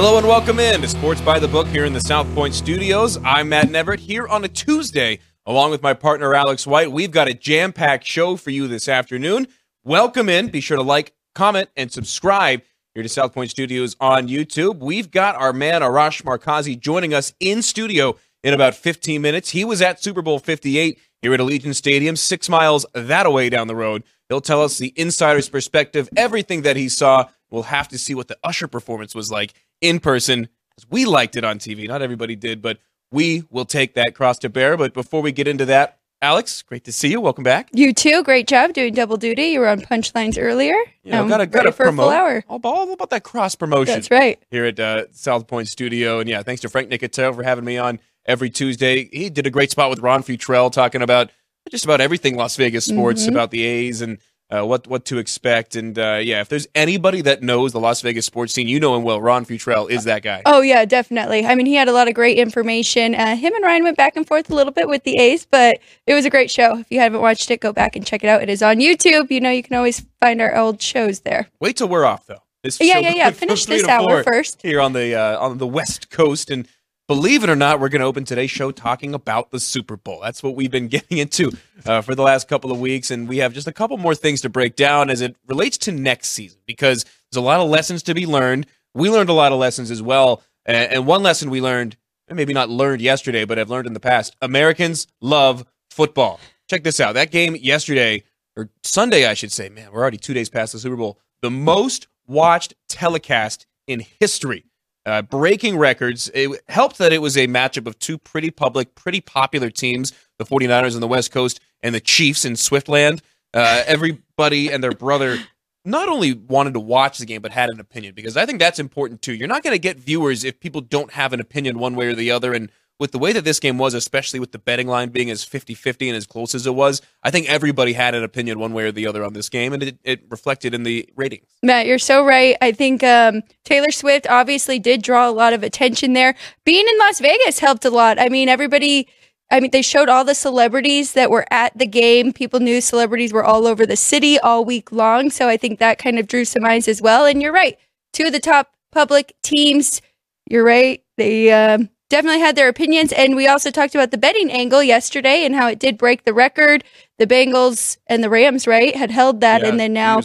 Hello and welcome in to Sports by the Book here in the South Point studios. I'm Matt Neverett here on a Tuesday, along with my partner Alex White. We've got a jam packed show for you this afternoon. Welcome in. Be sure to like, comment, and subscribe here to South Point Studios on YouTube. We've got our man Arash Markazi joining us in studio in about 15 minutes. He was at Super Bowl 58 here at Allegiant Stadium, six miles that away down the road. He'll tell us the insider's perspective, everything that he saw. We'll have to see what the Usher performance was like in person, as we liked it on TV. Not everybody did, but we will take that cross to bear. But before we get into that, Alex, great to see you. Welcome back. You too. Great job doing double duty. You were on punchlines earlier. You know, Um, gotta, gotta for a promote hour. All, all about that cross promotion. That's right. here at uh, South Point Studio. And yeah, thanks to Frank Nicotero for having me on every Tuesday. He did a great spot with Ron Futrell talking about just about everything Las Vegas sports, Mm-hmm. about the A's and uh, what what to expect. And uh, yeah, if there's anybody that knows the Las Vegas sports scene, you know him well. Ron Futrell is that guy. Oh yeah, definitely. I mean, he had a lot of great information. Uh, him and Ryan went back and forth a little bit with the A's, but it was a great show. If you haven't watched it, go back and check it out. It is on YouTube. You know, you can always find our old shows there. Wait till we're off though. This Yeah, yeah, yeah. Finish this hour first here on the uh, on the West Coast. And believe it or not, we're going to open today's show talking about the Super Bowl. That's what we've been getting into uh, for the last couple of weeks, and we have just a couple more things to break down as it relates to next season because there's a lot of lessons to be learned. We learned a lot of lessons as well, and, one lesson we learned, and maybe not learned yesterday, but I've learned in the past: Americans love football. Check this out. That game yesterday or Sunday, I should say. Man, we're already two days past the Super Bowl. The most watched telecast in history, uh, breaking records. It helped that it was a matchup of two pretty public, pretty popular teams the 49ers on the West Coast and the Chiefs in Swiftland. Uh, everybody and their brother not only wanted to watch the game, but had an opinion because I think that's important too. You're not going to get viewers if people don't have an opinion one way or the other. And with the way that this game was, especially with the betting line being as 50 50 and as close as it was, I think everybody had an opinion one way or the other on this game, and it, it reflected in the ratings. Matt, you're so right. I think um, Taylor Swift obviously did draw a lot of attention there. Being in Las Vegas helped a lot. I mean, everybody. I mean, they showed all the celebrities that were at the game. People knew celebrities were all over the city all week long. So I think that kind of drew some eyes as well. And you're right. Two of the top public teams, you're right. They um, definitely had their opinions. And we also talked about the betting angle yesterday and how it did break the record. The Bengals and the Rams, right, had held that. Yeah, and then now.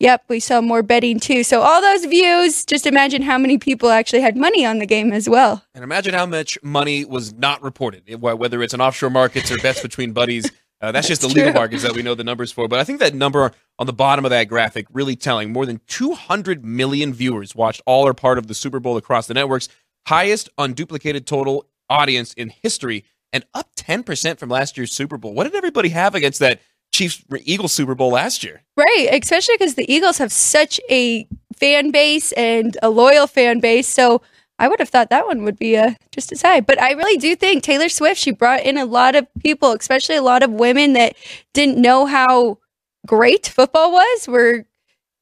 Yep, we saw more betting too. So all those views, just imagine how many people actually had money on the game as well. And imagine how much money was not reported, whether it's in offshore markets or bets between buddies. Uh, that's just the That's legal markets that we know the numbers for. But I think that number on the bottom of that graphic really telling. More than 200 million viewers watched all or part of the Super Bowl across the networks, highest unduplicated total audience in history, and up 10% from last year's Super Bowl. What did everybody have against that Chiefs Eagles Super Bowl last year? Right, especially because the Eagles have such a fan base and a loyal fan base. So I would have thought that one would be uh, just as high. But I really do think Taylor Swift, she brought in a lot of people, especially a lot of women that didn't know how great football was, were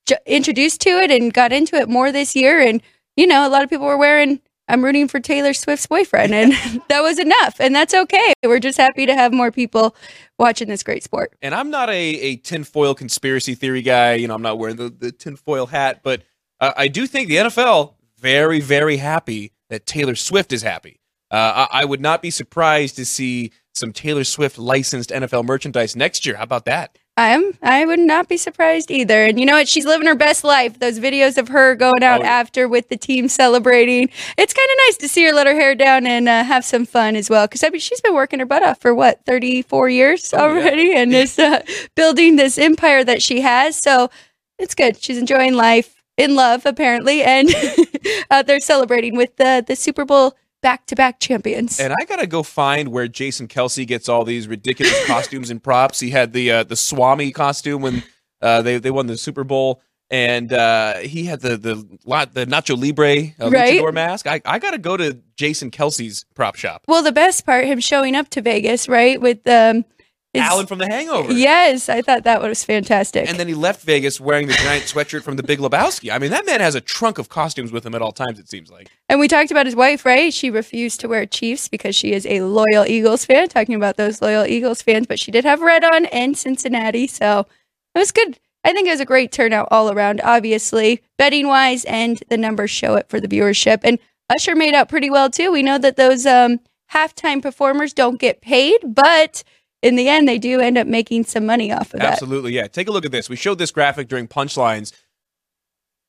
j- introduced to it and got into it more this year. And, you know, a lot of people were wearing, I'm rooting for Taylor Swift's boyfriend. And that was enough. And that's okay. We're just happy to have more people watching this great sport. and I'm not a, a tinfoil conspiracy theory guy. You know, I'm not wearing the, the tinfoil hat, but uh, I do think the NFL very, very happy that Taylor Swift is happy. Uh, I, I would not be surprised to see some Taylor Swift licensed NFL merchandise next year. How about that? I'm I would not be surprised either. And you know what? She's living her best life. Those videos of her going out Oh, after with the team celebrating. It's kind of nice to see her let her hair down and uh, have some fun as well. Because I mean, she's been working her butt off for what 34 years Oh, yeah. already, and is uh, building this empire that she has. So it's good. She's enjoying life, in love apparently, and uh, they're celebrating with the the Super Bowl back to back champions. And I gotta go find where Jason Kelce gets all these ridiculous costumes and props. He had the uh, the Swami costume when uh, they they won the Super Bowl, and uh, he had the the lot the Nacho Libre uh, Right. luchador mask. I, I gotta go to Jason Kelce's prop shop. well, the best part, him showing up to Vegas, right, with um, his- Alan from The Hangover. Yes, I thought that was fantastic. And then he left Vegas wearing the giant sweatshirt from the Big Lebowski. I mean, that man has a trunk of costumes with him at all times. It seems like. And we talked about his wife, right? She refused to wear Chiefs because she is a loyal Eagles fan, talking about those loyal Eagles fans, but she did have red on and Cincinnati. So it was good. I think it was a great turnout all around, obviously, betting wise, and the numbers show it for the viewership. And Usher made out pretty well too. We know that those um, halftime performers don't get paid, but in the end, they do end up making some money off of that. Absolutely, yeah. Take a look at this. We showed this graphic during punchlines.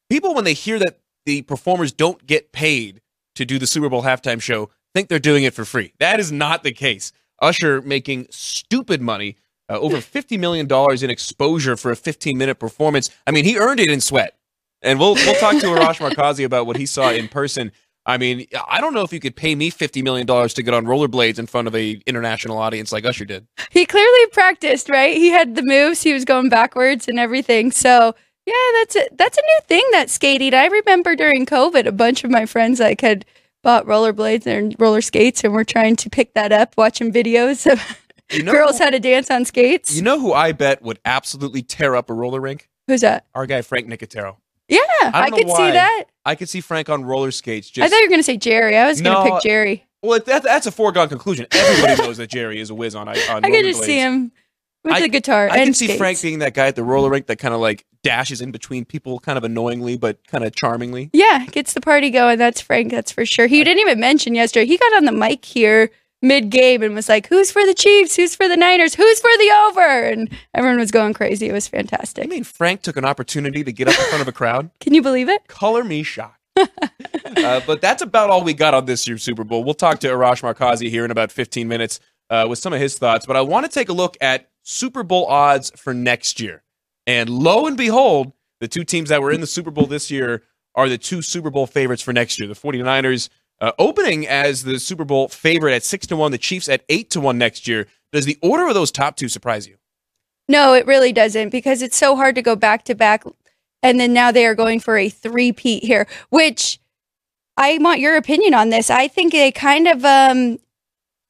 People, when they hear that the performers don't get paid to do the Super Bowl halftime show, think they're doing it for free. That is not the case. Usher making stupid money, uh, over $50 million in exposure for a 15 minute performance. I mean, he earned it in sweat. And we'll, we'll talk to Arash Markazi about what he saw in person. I mean, I don't know if you could pay me $50 million to get on rollerblades in front of a international audience like Usher did. He clearly practiced, right? He had the moves, he was going backwards and everything. So, yeah, that's a, that's a new thing that skating. I remember during COVID, a bunch of my friends like had bought rollerblades and roller skates and we're trying to pick that up, watching videos of you know girls who, how to dance on skates. You know who I bet would absolutely tear up a roller rink? Who's that? Our guy Frank Nicotero. Yeah, I, I could why. see that. I could see Frank on roller skates. Just, I thought you were going to say Jerry. I was no, going to pick Jerry. Well, that, that's a foregone conclusion. Everybody knows that Jerry is a whiz on. on I could just see him with I, the guitar. I can see Frank being that guy at the roller rink that kind of like dashes in between people, kind of annoyingly but kind of charmingly. Yeah, gets the party going. That's Frank. That's for sure. He didn't even mention yesterday. He got on the mic here mid game and was like, "Who's for the Chiefs? Who's for the Niners? Who's for the over?" And everyone was going crazy. It was fantastic. I mean, Frank took an opportunity to get up in front of a crowd. Can you believe it? Color me shocked. uh, but that's about all we got on this year's Super Bowl. We'll talk to Arash Markazi here in about 15 minutes uh, with some of his thoughts. But I want to take a look at Super Bowl odds for next year. And lo and behold, the two teams that were in the Super Bowl this year are the two Super Bowl favorites for next year. The 49ers uh, opening as the Super Bowl favorite at 6 to 1, the Chiefs at 8 to 1 next year. Does the order of those top two surprise you? No, it really doesn't because it's so hard to go back to back. And then now they are going for a three-peat here, which I want your opinion on this. I think they kind of um,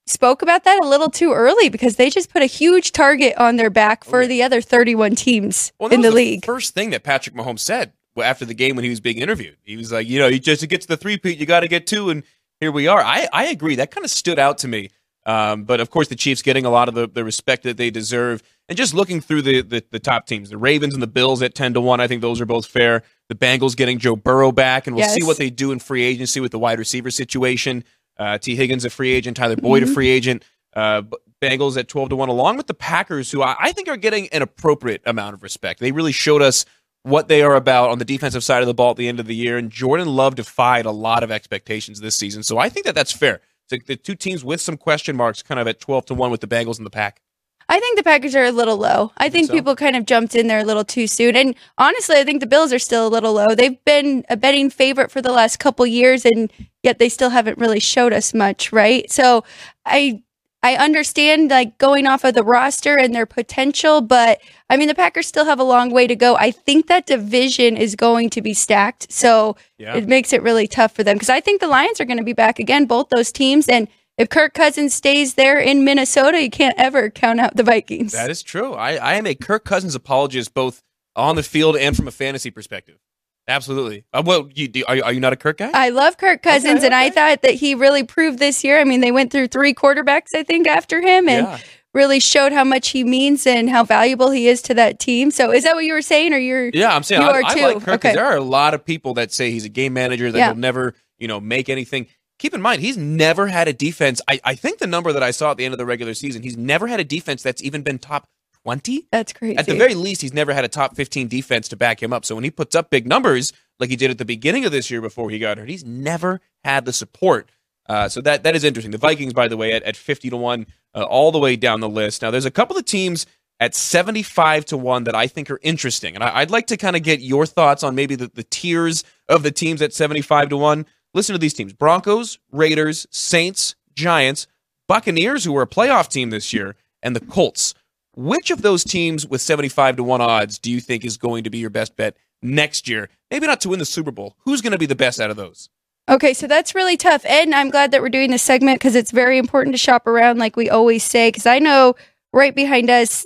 spoke about that a little too early because they just put a huge target on their back for oh, yeah. the other 31 teams well, in the, the league. First thing that Patrick Mahomes said after the game when he was being interviewed, he was like, you know, you just to get to the three peat, you got to get two, and here we are. I I agree. That kind of stood out to me. Um, but of course, the Chiefs getting a lot of the, the respect that they deserve, and just looking through the, the the top teams, the Ravens and the Bills at ten to one. I think those are both fair. The Bengals getting Joe Burrow back, and we'll yes. see what they do in free agency with the wide receiver situation. Uh, Tee Higgins a free agent, Tyler Boyd mm-hmm. a free agent. Uh, Bengals at 12 to 1, along with the Packers, who I, I think are getting an appropriate amount of respect. They really showed us what they are about on the defensive side of the ball at the end of the year. And Jordan Love defied a lot of expectations this season. So I think that that's fair. So the two teams with some question marks kind of at 12 to 1 with the Bengals in the Pack. I think the Packers are a little low. I think, think so? people kind of jumped in there a little too soon. And honestly, I think the Bills are still a little low. They've been a betting favorite for the last couple years, and yet they still haven't really showed us much, right? So I I understand like going off of the roster and their potential, but I mean the Packers still have a long way to go. I think that division is going to be stacked, so yeah. it makes it really tough for them because I think the Lions are going to be back again, both those teams, and if Kirk Cousins stays there in Minnesota, you can't ever count out the Vikings. That is true. I, I am a Kirk Cousins apologist, both on the field and from a fantasy perspective. Absolutely. Uh, well, you, are, are you not a Kirk guy? I love Kirk Cousins, okay, and I thought that he really proved this year. I mean, they went through three quarterbacks, I think, after him, and yeah. really showed how much he means and how valuable he is to that team. So, is that what you were saying, or you're? Yeah, I'm saying you I, are I too. like Kirk. Okay. There are a lot of people that say he's a game manager that yeah. will never, you know, make anything. Keep in mind, he's never had a defense. I, I think the number that I saw at the end of the regular season, he's never had a defense that's even been top 20. That's crazy. At the very least, he's never had a top 15 defense to back him up. So when he puts up big numbers like he did at the beginning of this year before he got hurt, he's never had the support. Uh, so that that is interesting. The Vikings, by the way, at, at 50 to 1, uh, all the way down the list. Now, there's a couple of teams at 75 to 1 that I think are interesting. And I, would like to kind of get your thoughts on maybe the, the tiers of the teams at 75 to 1. Listen to these teams Broncos, Raiders, Saints, Giants, Buccaneers, who were a playoff team this year, and the Colts. Which of those teams with 75 to 1 odds do you think is going to be your best bet next year? Maybe not to win the Super Bowl. Who's going to be the best out of those? Okay, so that's really tough. And I'm glad that we're doing this segment because it's very important to shop around, like we always say. Because I know right behind us,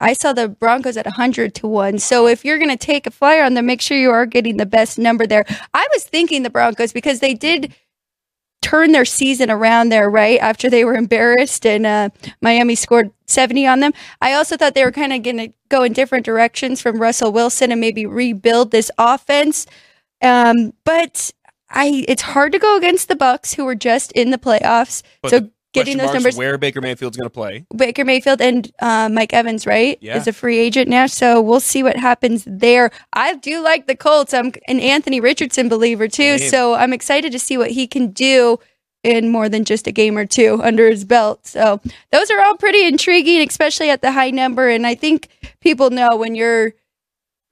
I saw the Broncos at 100 to 1. So if you're going to take a flyer on them, make sure you are getting the best number there. I was thinking the Broncos because they did turn their season around there, right? After they were embarrassed and uh, Miami scored 70 on them. I also thought they were kind of going to go in different directions from Russell Wilson and maybe rebuild this offense. Um, but I it's hard to go against the Bucks who were just in the playoffs. But so getting those numbers where Baker Mayfield's going to play. Baker Mayfield and uh, Mike Evans, right? Yeah. Is a free agent now. So we'll see what happens there. I do like the Colts. I'm an Anthony Richardson believer too. Same. So I'm excited to see what he can do in more than just a game or two under his belt. So those are all pretty intriguing, especially at the high number. And I think people know when you're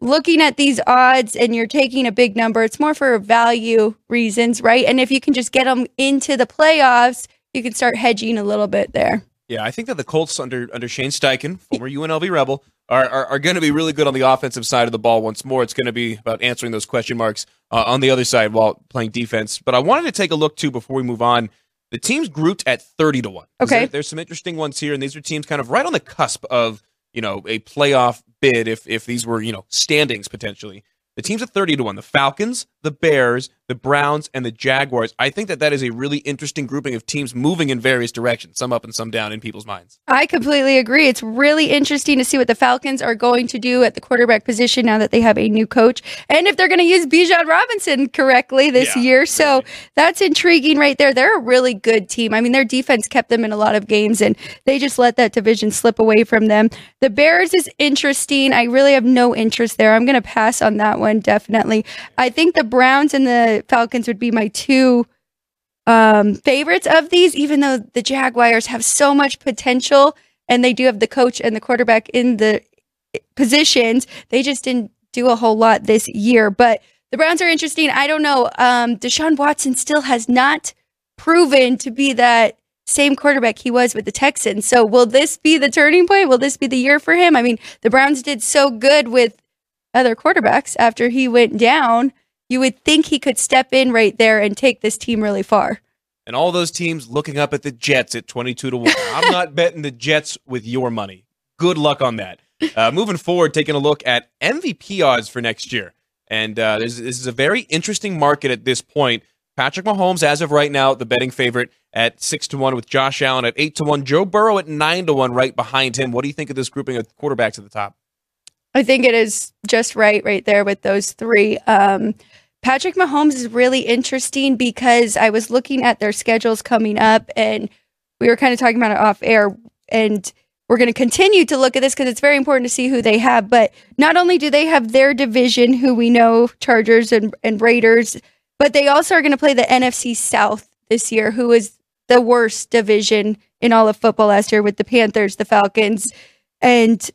looking at these odds and you're taking a big number, it's more for value reasons, right? And if you can just get them into the playoffs, you can start hedging a little bit there. Yeah, I think that the Colts under under Shane Steichen, former UNLV Rebel, are are, are going to be really good on the offensive side of the ball. Once more, it's going to be about answering those question marks uh, on the other side while playing defense. But I wanted to take a look too before we move on. The teams grouped at thirty to one. Okay. there- there's some interesting ones here, and these are teams kind of right on the cusp of you know a playoff bid. If if these were you know standings potentially, the teams at thirty to one: the Falcons, the Bears, the Browns, and the Jaguars. I think that that is a really interesting grouping of teams moving in various directions, some up and some down in people's minds. I completely agree. It's really interesting to see what the Falcons are going to do at the quarterback position now that they have a new coach and if they're going to use Bijan Robinson correctly this Yeah, year. So right. that's intriguing right there. They're a really good team. I mean, their defense kept them in a lot of games and they just let that division slip away from them. The Bears is interesting. I really have no interest there. I'm going to pass on that one, definitely. I think the Browns and the Falcons would be my two um, favorites of these, even though the Jaguars have so much potential and they do have the coach and the quarterback in the positions. They just didn't do a whole lot this year. But the Browns are interesting. I don't know. Um, Deshaun Watson still has not proven to be that same quarterback he was with the Texans. So will this be the turning point? Will this be the year for him? I mean, the Browns did so good with other quarterbacks after he went down. You would think he could step in right there and take this team really far. and all those teams looking up at the Jets at 22 to 1. I'm not betting the Jets with your money. Good luck on that. Uh, moving forward, taking a look at MVP odds for next year. And uh, this, this is a very interesting market at this point. Patrick Mahomes, as of right now, the betting favorite at 6 to 1, with Josh Allen at 8 to 1, Joe Burrow at 9 to 1, right behind him. What do you think of this grouping of quarterbacks at the top? I think it is just right, right there with those three. Um, Patrick Mahomes is really interesting because I was looking at their schedules coming up, and we were kind of talking about it off air, and we're going to continue to look at this because it's very important to see who they have. But not only do they have their division, who we know Chargers and, and Raiders, but they also are going to play the NFC South this year, who is the worst division in all of football last year with the Panthers, the Falcons, and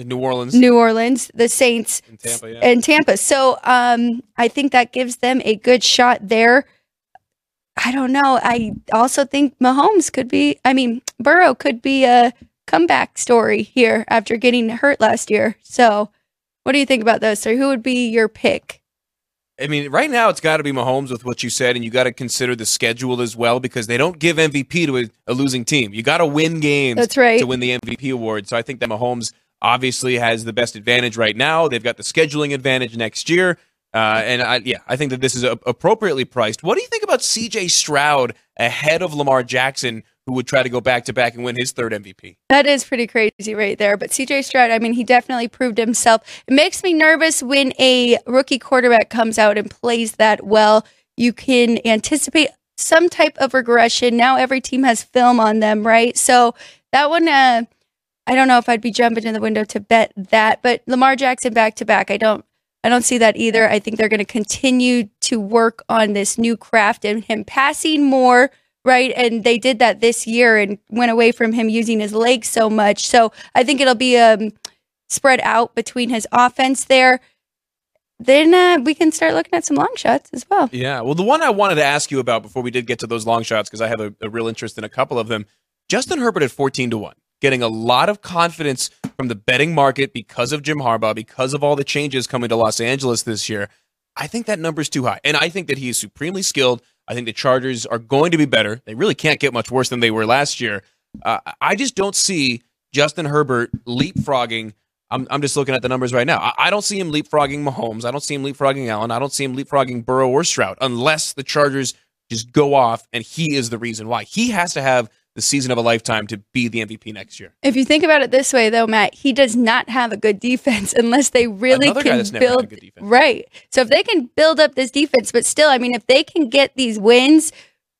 In New Orleans New Orleans, the Saints, and Tampa, yeah. and Tampa. So um, I think that gives them a good shot there. I don't know. I also think Mahomes could be, I mean, Burrow could be a comeback story here after getting hurt last year. So what do you think about those three? Who would be your pick? I mean, right now it's got to be Mahomes with what you said, and you got to consider the schedule as well because they don't give MVP to a, a losing team. You got to win games That's right. to win the MVP award. So I think that Mahomes obviously has the best advantage right now. They've got the scheduling advantage next year. Uh, and I, yeah, I think that this is a, appropriately priced. What do you think about C.J. Stroud ahead of Lamar Jackson, who would try to go back to back and win his third MVP? That is pretty crazy right there. But CJ Stroud, I mean, he definitely proved himself. It makes me nervous when a rookie quarterback comes out and plays that well. You can anticipate some type of regression. Now every team has film on them, right? So that one, uh, I don't know if I'd be jumping in the window to bet that. But Lamar Jackson back to back, I don't. I don't see that either. I think they're going to continue to work on this new craft and him passing more, right? And they did that this year and went away from him using his legs so much. So I think it'll be um, spread out between his offense there. Then uh, we can start looking at some long shots as well. Yeah. Well, the one I wanted to ask you about before we did get to those long shots, because I have a, a real interest in a couple of them. Justin Herbert at 14 to 1, getting a lot of confidence from the betting market because of Jim Harbaugh, because of all the changes coming to Los Angeles this year. I think that number's too high. And I think that he is supremely skilled. I think the Chargers are going to be better. They really can't get much worse than they were last year. Uh, I just don't see Justin Herbert leapfrogging. I'm, I'm just looking at the numbers right now. I, I don't see him leapfrogging Mahomes. I don't see him leapfrogging Allen. I don't see him leapfrogging Burrow or Stroud unless the Chargers just go off, and he is the reason why. He has to have the season of a lifetime to be the MVP next year. If you think about it this way, though, Matt, he does not have a good defense unless they really Another can that's never had a build. good defense. Right. So if they can build up this defense, but still, I mean, if they can get these wins,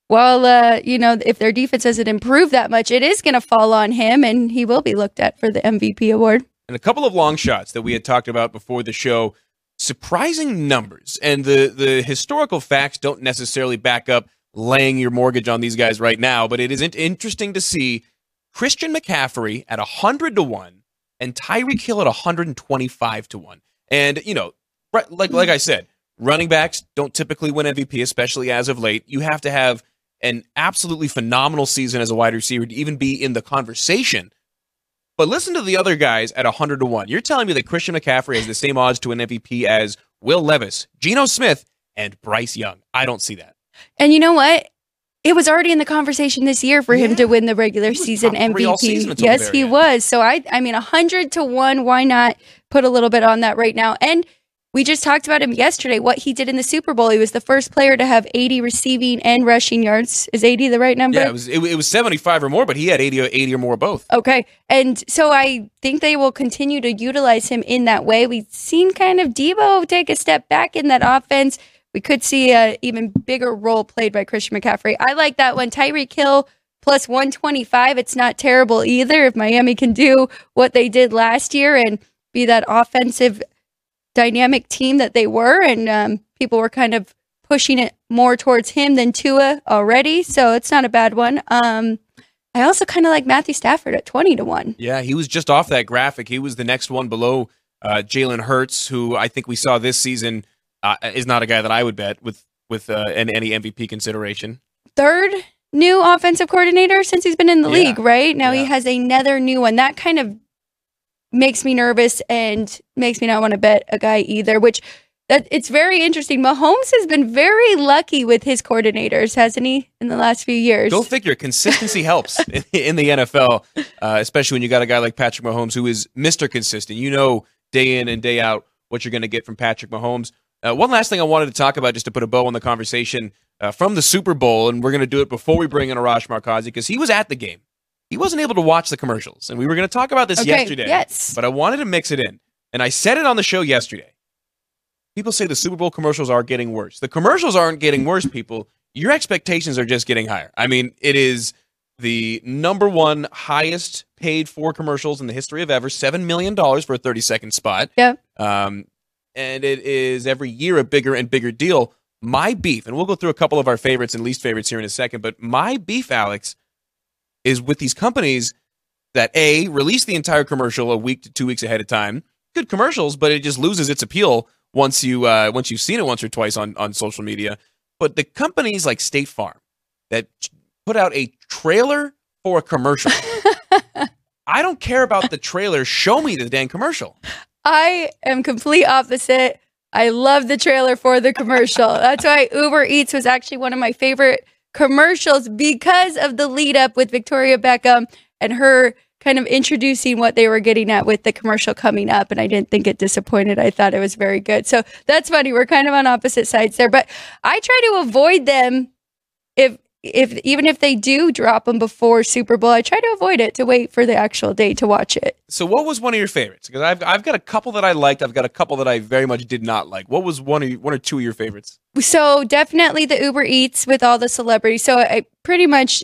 well, uh, you know, if their defense doesn't improve that much, it is going to fall on him, and he will be looked at for the MVP award. and a couple of long shots that we had talked about before the show. Surprising numbers, and the the historical facts don't necessarily back up laying your mortgage on these guys right now. But it is in- interesting to see Christian McCaffrey at hundred to one and Tyreek Hill at one hundred and twenty five to one. And you know, like like I said, running backs don't typically win MVP, especially as of late. You have to have an absolutely phenomenal season as a wide receiver to even be in the conversation. But listen to the other guys at 100 to 1. You're telling me that Christian McCaffrey has the same odds to an MVP as Will Levis, Geno Smith, and Bryce Young. I don't see that. And you know what? It was already in the conversation this year for him to win the regular season top three all MVP. season yes, he end. was. So I, I mean, a hundred to one. Why not put a little bit on that right now? And we just talked about him yesterday. What he did in the Super Bowl. He was the first player to have 80 receiving and rushing yards. Is 80 the right number? Yeah, it was it, it was 75 or more, but he had 80 or 80 or more both. Okay. And so I think they will continue to utilize him in that way. We've seen kind of Deebo take a step back in that offense. We could see a even bigger role played by Christian McCaffrey. I like that one. Tyreek Hill plus 125. It's not terrible either if Miami can do what they did last year and be that offensive dynamic team that they were. And um, people were kind of pushing it more towards him than Tua already. So it's not a bad one. Um, I also kind of like Matthew Stafford at 20 to 1. Yeah, he was just off that graphic. He was the next one below uh, Jalen Hurts, who I think we saw this season uh, is not a guy that I would bet with with uh, any, any MVP consideration. Third new offensive coordinator since he's been in the Yeah. league, right? Now Yeah. he has another new one. That kind of makes me nervous and makes me not want to bet a guy either, which that it's very interesting. Mahomes has been very lucky with his coordinators, hasn't he, in the last few years? Go figure. Consistency helps in, in the NFL, uh, especially when you got a guy like Patrick Mahomes who is Mr. Consistent. You know, day in and day out what you're going to get from Patrick Mahomes. Uh, one last thing I wanted to talk about, just to put a bow on the conversation uh, from the Super Bowl, and we're going to do it before we bring in Arash Markazi because he was at the game. He wasn't able to watch the commercials, and we were going to talk about this Okay, yesterday. yes. but I wanted to mix it in, and I said it on the show yesterday. People say the Super Bowl commercials are getting worse. The commercials aren't getting worse, people. Your expectations are just getting higher. I mean, it is the number one highest paid for commercials in the history of ever, $7 million for a 30 second spot. Yeah. Um, and it is every year a bigger and bigger deal. My beef, and we'll go through a couple of our favorites and least favorites here in a second, but my beef, Alex, is with these companies that A, release the entire commercial a week to two weeks ahead of time. Good commercials, but it just loses its appeal once you uh, once you've seen it once or twice on, on social media. But the companies like State Farm that put out a trailer for a commercial. I don't care about the trailer. Show me the dang commercial. I am complete opposite. I love the trailer for the commercial. That's why Uber Eats was actually one of my favorite commercials because of the lead up with Victoria Beckham and her kind of introducing what they were getting at with the commercial coming up. And I didn't think it disappointed. I thought it was very good. So that's funny. We're kind of on opposite sides there, but I try to avoid them if if even if they do drop them before Super Bowl, I try to avoid it to wait for the actual day to watch it. So, what was one of your favorites? Because I've I've got a couple that I liked. I've got a couple that I very much did not like. What was one of one or two of your favorites? So definitely the Uber Eats with all the celebrities. So I pretty much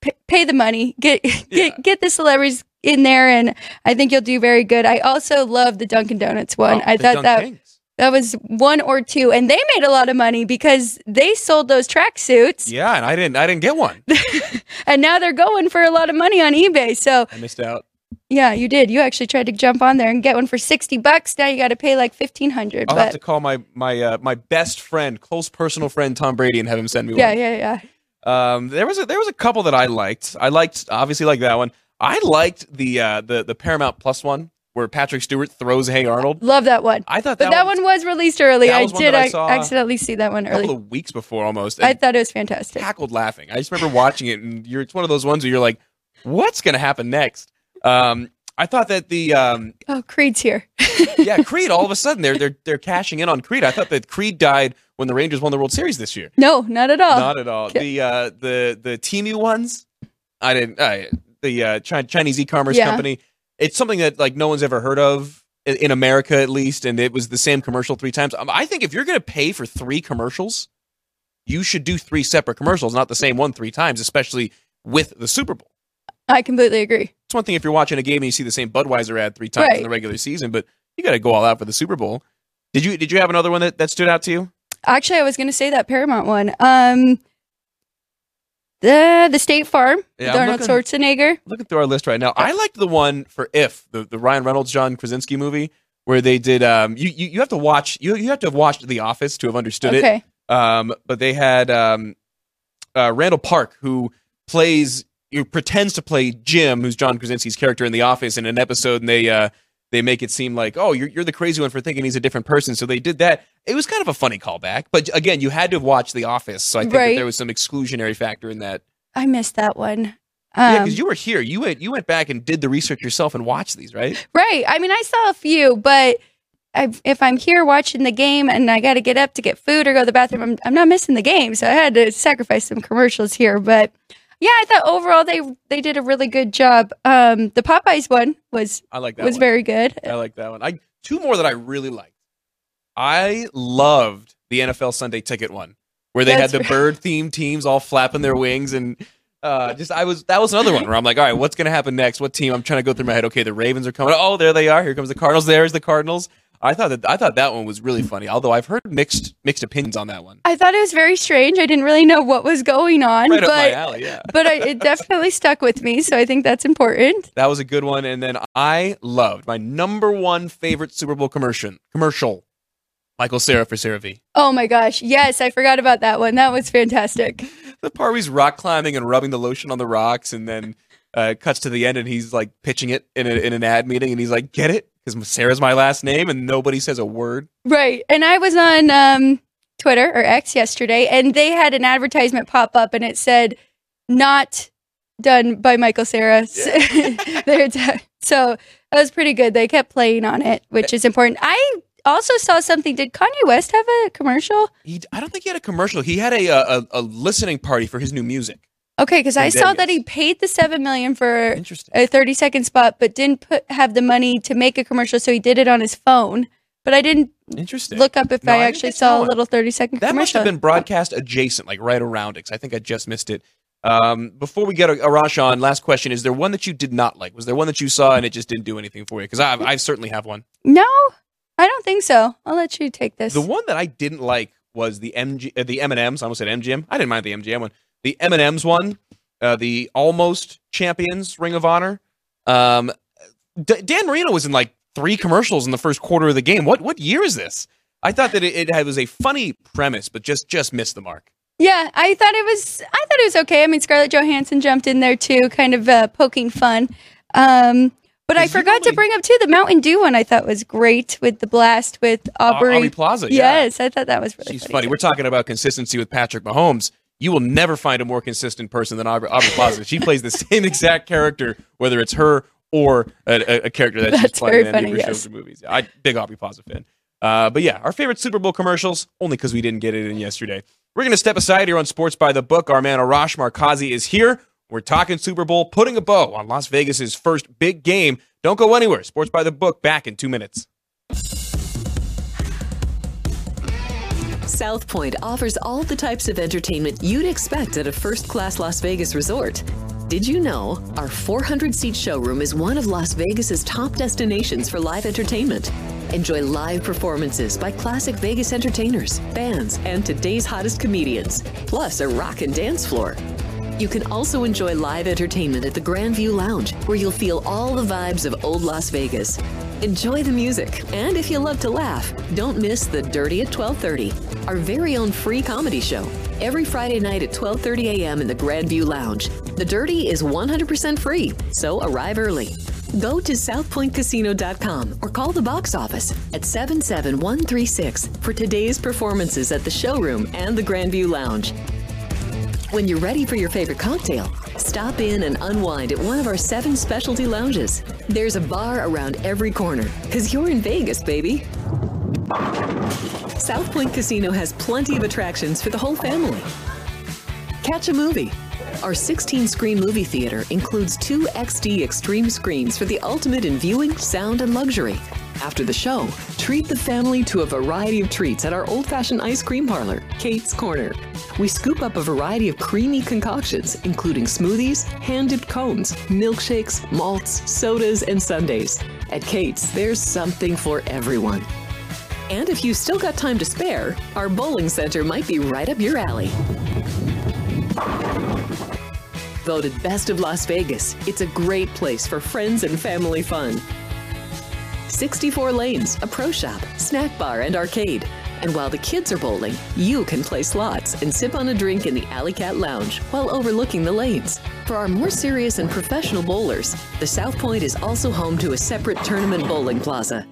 p- pay the money, get get Yeah. get the celebrities in there, and I think you'll do very good. I also love the Dunkin' Donuts one. Oh, I thought that. That was one or two, and they made a lot of money because they sold those tracksuits, Yeah, and I didn't I didn't get one. and now they're going for a lot of money on eBay. So I missed out. yeah, you did. You actually tried to jump on there and get one for sixty bucks. Now you got to pay like fifteen hundred. I'll have to call my my uh, my best friend, close personal friend Tom Brady, and have him send me yeah, one. Yeah, yeah, yeah. Um, there was a there was a couple that I liked. I liked obviously like that one. I liked the uh, the the Paramount Plus one where Patrick Stewart throws Hey Arnold. Love that one. I thought But that, that, one was released early. that I did that I accidentally see that one early. a couple of weeks before almost. I thought it was fantastic. cackled laughing. I just remember watching it, and you're it's one of those ones where you're like, "What's going to happen next?" Um, I thought that the um, Oh, Creed's here. yeah Creed all of a sudden they're they're they're cashing in on Creed. I thought that Creed died when the Rangers won the World Series this year. No, not at all. Not at all. The uh, the the Temu ones, I didn't. I, the uh, Chinese e-commerce Yeah. company. It's something that like no one's ever heard of in America, at least, and it was the same commercial three times. Um, I think if you're going to pay for three commercials, you should do three separate commercials, not the same one three times, especially with the Super Bowl. I completely agree. It's one thing if you're watching a game and you see the same Budweiser ad three times Right. in the regular season, but you got to go all out for the Super Bowl. Did you did you have another one that, that stood out to you? Actually, I was going to say that Paramount one. Um, the the State Farm, Yeah, I'm Arnold looking- Schwarzenegger. looking through our list right now. I liked the one for If, the, the Ryan Reynolds, John Krasinski movie, where they did. Um, you, you you have to watch. You you have to have watched The Office to have understood it. Okay. Um, but they had um, uh, Randall Park who plays, who pretends to play Jim, who's John Krasinski's character in The Office, in an episode, and they uh, they make it seem like, oh, you're you're the crazy one for thinking he's a different person. So they did that. It was kind of a funny callback, but again, you had to watch The Office, so I think that there was some exclusionary factor in that. I missed that one. yeah, Um, because you were here. You went you went back and did the research yourself and watched these, right? right. I mean, I saw a few, but I, if I'm here watching the game and I got to get up to get food or go to the bathroom, I'm, I'm not missing the game. So I had to sacrifice some commercials here. But yeah, I thought overall they they did a really good job. Um, the Popeyes one was I like that. was one. very good. I like that one. I two more that I really liked. I loved the NFL Sunday Ticket one, where they That's had the right. bird themed teams all flapping their wings and. Uh, just I was that was another one where I'm like, all right, what's gonna happen next? What team? I'm trying to go through my head. Okay, the Ravens are coming. Oh, there they are. Here comes the Cardinals. There's the Cardinals. I thought that I thought that one was really funny. Although I've heard mixed mixed opinions on that one. I thought it was very strange. I didn't really know what was going on, Right up my but alley. Yeah, but I, it definitely stuck with me. So I think that's important. that was a good one. And then I loved my number one favorite Super Bowl commercial. Commercial. Michael Cera for CeraVe. Oh my gosh, yes, I forgot about that one. That was fantastic. the part where he's rock climbing and rubbing the lotion on the rocks, and then uh, cuts to the end, and he's like pitching it in, a, in an ad meeting, and he's like, "Get it? Because Cera's my last name," and nobody says a word. Right, and I was on um, Twitter or X yesterday, and they had an advertisement pop up, and it said, "Not done by Michael Cera." They're so that was pretty good. They kept playing on it, which is important. I also saw something. Did Kanye West have a commercial? He, I don't think he had a commercial. He had a a, a listening party for his new music. Okay, because I saw that he paid the seven million for a 30 second spot, but didn't put have the money to make a commercial, so he did it on his phone. But I didn't Interesting. look up if No, I, I actually saw a little 30 second that must have been broadcast adjacent, like right around it. 'cause I think I just missed it. Um, before we get Arash on, last question: Is there one that you did not like? Was there one that you saw and it just didn't do anything for you? Because I, I certainly have one. no, I don't think so. I'll let you take this. The one that I didn't like was the MG, uh, the M and M's. I almost said MGM. I didn't mind the MGM one. The M and M's one, uh, the almost champions Ring of Honor. Um, D- Dan Marino was in like three commercials in the first quarter of the game. What what year is this? I thought that it, it was a funny premise, but just just missed the mark. yeah, I thought it was. I thought it was okay. I mean, Scarlett Johansson jumped in there too, kind of uh, poking fun. Um, but I forgot to bring up too the Mountain Dew one. I thought was great with the blast with Aubrey. Aubrey Plaza. yeah. Yes, I thought that was really She's funny. funny. We're talking about consistency with Patrick Mahomes. You will never find a more consistent person than Aubrey, Aubrey Plaza. She plays the same exact character, whether it's her or a, a, character that she's That's playing in funny, yes. movies. I big Aubrey Plaza fan. Uh, but yeah, our favorite Super Bowl commercials, only because we didn't get it in yesterday. We're going to step aside here on Sports by the Book. Our man Arash Markazi is here. We're talking Super Bowl, putting a bow on Las Vegas's first big game. Don't go anywhere. Sports by the Book back in two minutes. South Point offers all the types of entertainment you'd expect at a first class Las Vegas resort. Did you know our 400 seat showroom is one of Las Vegas's top destinations for live entertainment? Enjoy live performances by classic Vegas entertainers, bands, and today's hottest comedians, plus a rock and dance floor. You can also enjoy live entertainment at the Grandview Lounge, where you'll feel all the vibes of old Las Vegas. Enjoy the music, and if you love to laugh, don't miss The Dirty at 12:30, our very own free comedy show. Every Friday night at 12:30 a.m. in the Grandview Lounge. The Dirty is 100% free, so arrive early. Go to southpointcasino.com or call the box office at 77136 for today's performances at the showroom and the Grandview Lounge. When you're ready for your favorite cocktail, Stop in and unwind at one of our seven specialty lounges. There's a bar around every corner, because you're in Vegas, baby. South Point Casino has plenty of attractions for the whole family. Catch a movie. Our 16 screen movie theater includes two XD Extreme screens for the ultimate in viewing, sound, and luxury. After the show, treat the family to a variety of treats at our old fashioned ice cream parlor, Kate's Corner. We scoop up a variety of creamy concoctions, including smoothies, hand dipped cones, milkshakes, malts, sodas, and sundaes. At Kate's, there's something for everyone. And if you've still got time to spare, our bowling center might be right up your alley. Voted Best of Las Vegas, it's a great place for friends and family fun. 64 lanes, a pro shop, snack bar, and arcade. And while the kids are bowling, you can play slots and sip on a drink in the Alley Cat Lounge while overlooking the lanes. For our more serious and professional bowlers, the South Point is also home to a separate tournament bowling plaza.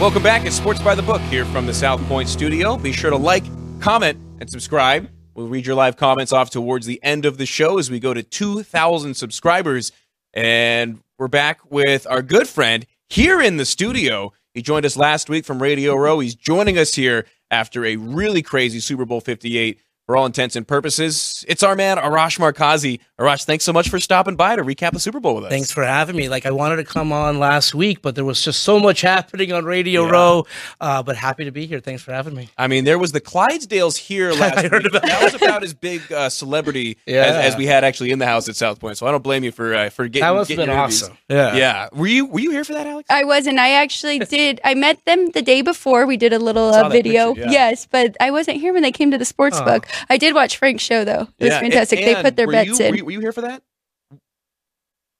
Welcome back. It's Sports by the Book here from the South Point studio. Be sure to like, comment, and subscribe. We'll read your live comments off towards the end of the show as we go to 2,000 subscribers. And we're back with our good friend here in the studio. He joined us last week from Radio Row. He's joining us here after a really crazy Super Bowl 58 for all intents and purposes, it's our man Arash Markazi. Arash, thanks so much for stopping by to recap the Super Bowl with us. Thanks for having me. Like I wanted to come on last week, but there was just so much happening on Radio yeah. Row. Uh, but happy to be here. Thanks for having me. I mean, there was the Clydesdales here last week. About that was about as big uh, celebrity yeah. as, as, we had actually in the house at South Point. So I don't blame you for uh, for getting. That must getting been awesome. Yeah, yeah. Were you were you here for that, Alex? I wasn't. I actually did. I met them the day before. We did a little uh, video. Picture, yeah. Yes, but I wasn't here when they came to the sports book. I did watch Frank's show though. It was yeah, fantastic. And, and they put their bets you, in. Were you, were you here for that?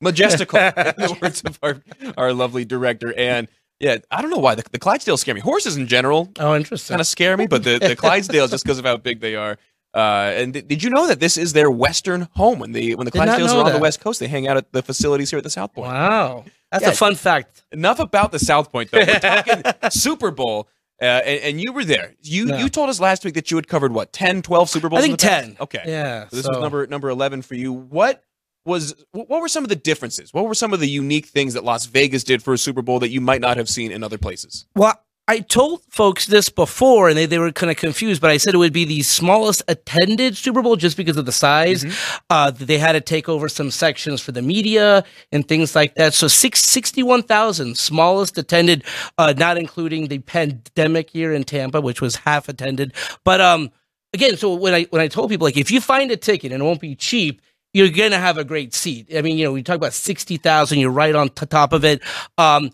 Majestical, in the words of our, our lovely director. And yeah, I don't know why the, the Clydesdales scare me. Horses in general, oh, interesting, kind of scare me. But the the Clydesdales just because of how big they are. Uh, and th- did you know that this is their western home? When the when the Clydesdales are on that. the west coast, they hang out at the facilities here at the South Point. Wow, that's yeah, a fun fact. Enough about the South Point, though. We're talking Super Bowl. Uh, and, and, you were there. You you told us last week that you had covered what 10, 12 Super Bowls. I think ten. Okay, yeah. So this so. was number number eleven for you. What was what were some of the differences? What were some of the unique things that Las Vegas did for a Super Bowl that you might not have seen in other places? Well, I told folks this before and they, they were kind of confused, but I said it would be the smallest attended Super Bowl just because of the size. Mm-hmm. Uh, they had to take over some sections for the media and things like that. So six, 61,000 smallest attended, uh, not including the pandemic year in Tampa, which was half attended. But, um, again, so when I, when I told people, like, if you find a ticket and it won't be cheap, you're going to have a great seat. I mean, you know, we talk about 60,000, you're right on t- top of it. Um,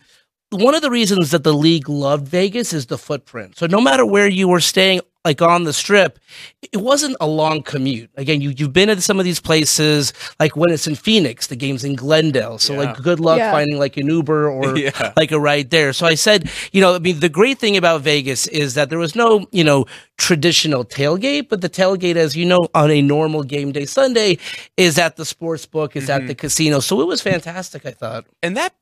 one of the reasons that the league loved Vegas is the footprint. So no matter where you were staying, like on the strip, it wasn't a long commute. Again, you, you've been at some of these places, like when it's in Phoenix, the game's in Glendale. So, yeah. like, good luck yeah. finding like an Uber or yeah. like a ride there. So, I said, you know, I mean, the great thing about Vegas is that there was no, you know, traditional tailgate, but the tailgate, as you know, on a normal game day Sunday is at the sports book, is mm-hmm. at the casino. So, it was fantastic, I thought. And that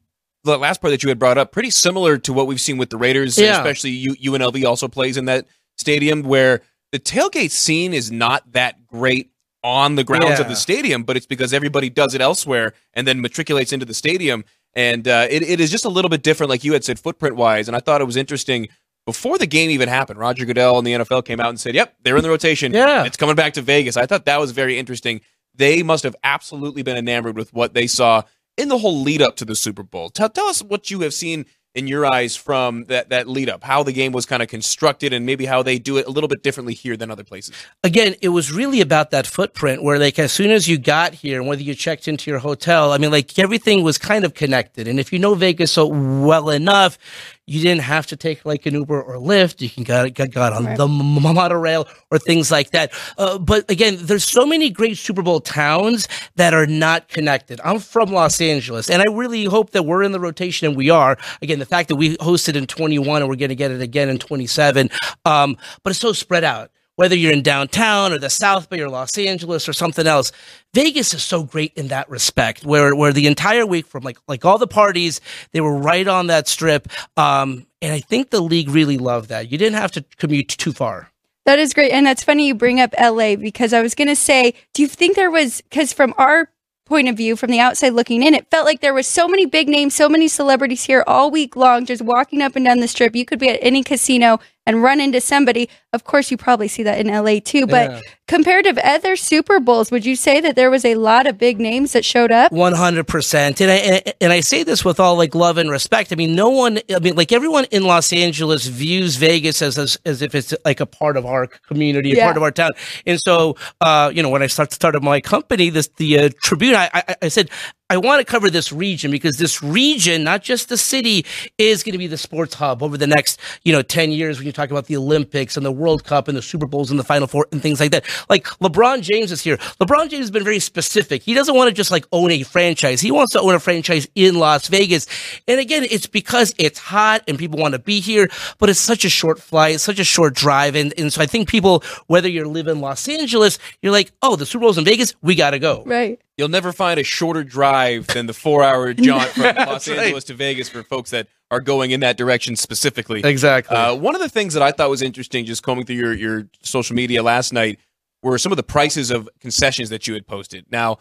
the last part that you had brought up, pretty similar to what we've seen with the Raiders, yeah. especially U- UNLV also plays in that stadium where the tailgate scene is not that great on the grounds yeah. of the stadium, but it's because everybody does it elsewhere and then matriculates into the stadium. And uh, it, it is just a little bit different, like you had said, footprint wise. And I thought it was interesting before the game even happened. Roger Goodell and the NFL came out and said, "Yep, they're in the rotation. Yeah, it's coming back to Vegas." I thought that was very interesting. They must have absolutely been enamored with what they saw in the whole lead up to the Super Bowl. Tell, tell us what you have seen in your eyes from that that lead up how the game was kind of constructed and maybe how they do it a little bit differently here than other places again it was really about that footprint where like as soon as you got here and whether you checked into your hotel i mean like everything was kind of connected and if you know vegas so well enough you didn't have to take like an Uber or Lyft. You can get, get got on right. the monorail or things like that. Uh, but again, there's so many great Super Bowl towns that are not connected. I'm from Los Angeles, and I really hope that we're in the rotation, and we are. Again, the fact that we hosted in 21 and we're going to get it again in 27, um, but it's so spread out whether you're in downtown or the South Bay or Los Angeles or something else. Vegas is so great in that respect, where where the entire week from like like all the parties, they were right on that strip. Um, And I think the league really loved that. You didn't have to commute too far. That is great. And that's funny you bring up LA because I was going to say, do you think there was, because from our point of view, from the outside looking in, it felt like there was so many big names, so many celebrities here all week long, just walking up and down the strip. You could be at any casino and run into somebody. Of course, you probably see that in LA too. But Yeah. compared to other Super Bowls, would you say that there was a lot of big names that showed up? One hundred percent, and I and- I say this with all like love and respect. I mean, no one. I mean, like everyone in Los Angeles views Vegas as as, as if it's like a part of our community, a Yeah. part of our town. And so, uh, you know, when I start, started my company, this the uh, Tribune, I, I, I said. I want to cover this region because this region, not just the city, is going to be the sports hub over the next, you know, 10 years when you talk about the Olympics and the World Cup and the Super Bowls and the Final Four and things like that. Like LeBron James is here. LeBron James has been very specific. He doesn't want to just like own a franchise. He wants to own a franchise in Las Vegas. And again, it's because it's hot and people want to be here, but it's such a short flight, it's such a short drive. And, and so I think people, whether you live in Los Angeles, you're like, oh, the Super Bowl's in Vegas, we got to go. Right. You'll never find a shorter drive than the four-hour jaunt from Los right. Angeles to Vegas for folks that are going in that direction specifically. Exactly. Uh, one of the things that I thought was interesting, just combing through your, your social media last night, were some of the prices of concessions that you had posted. Now,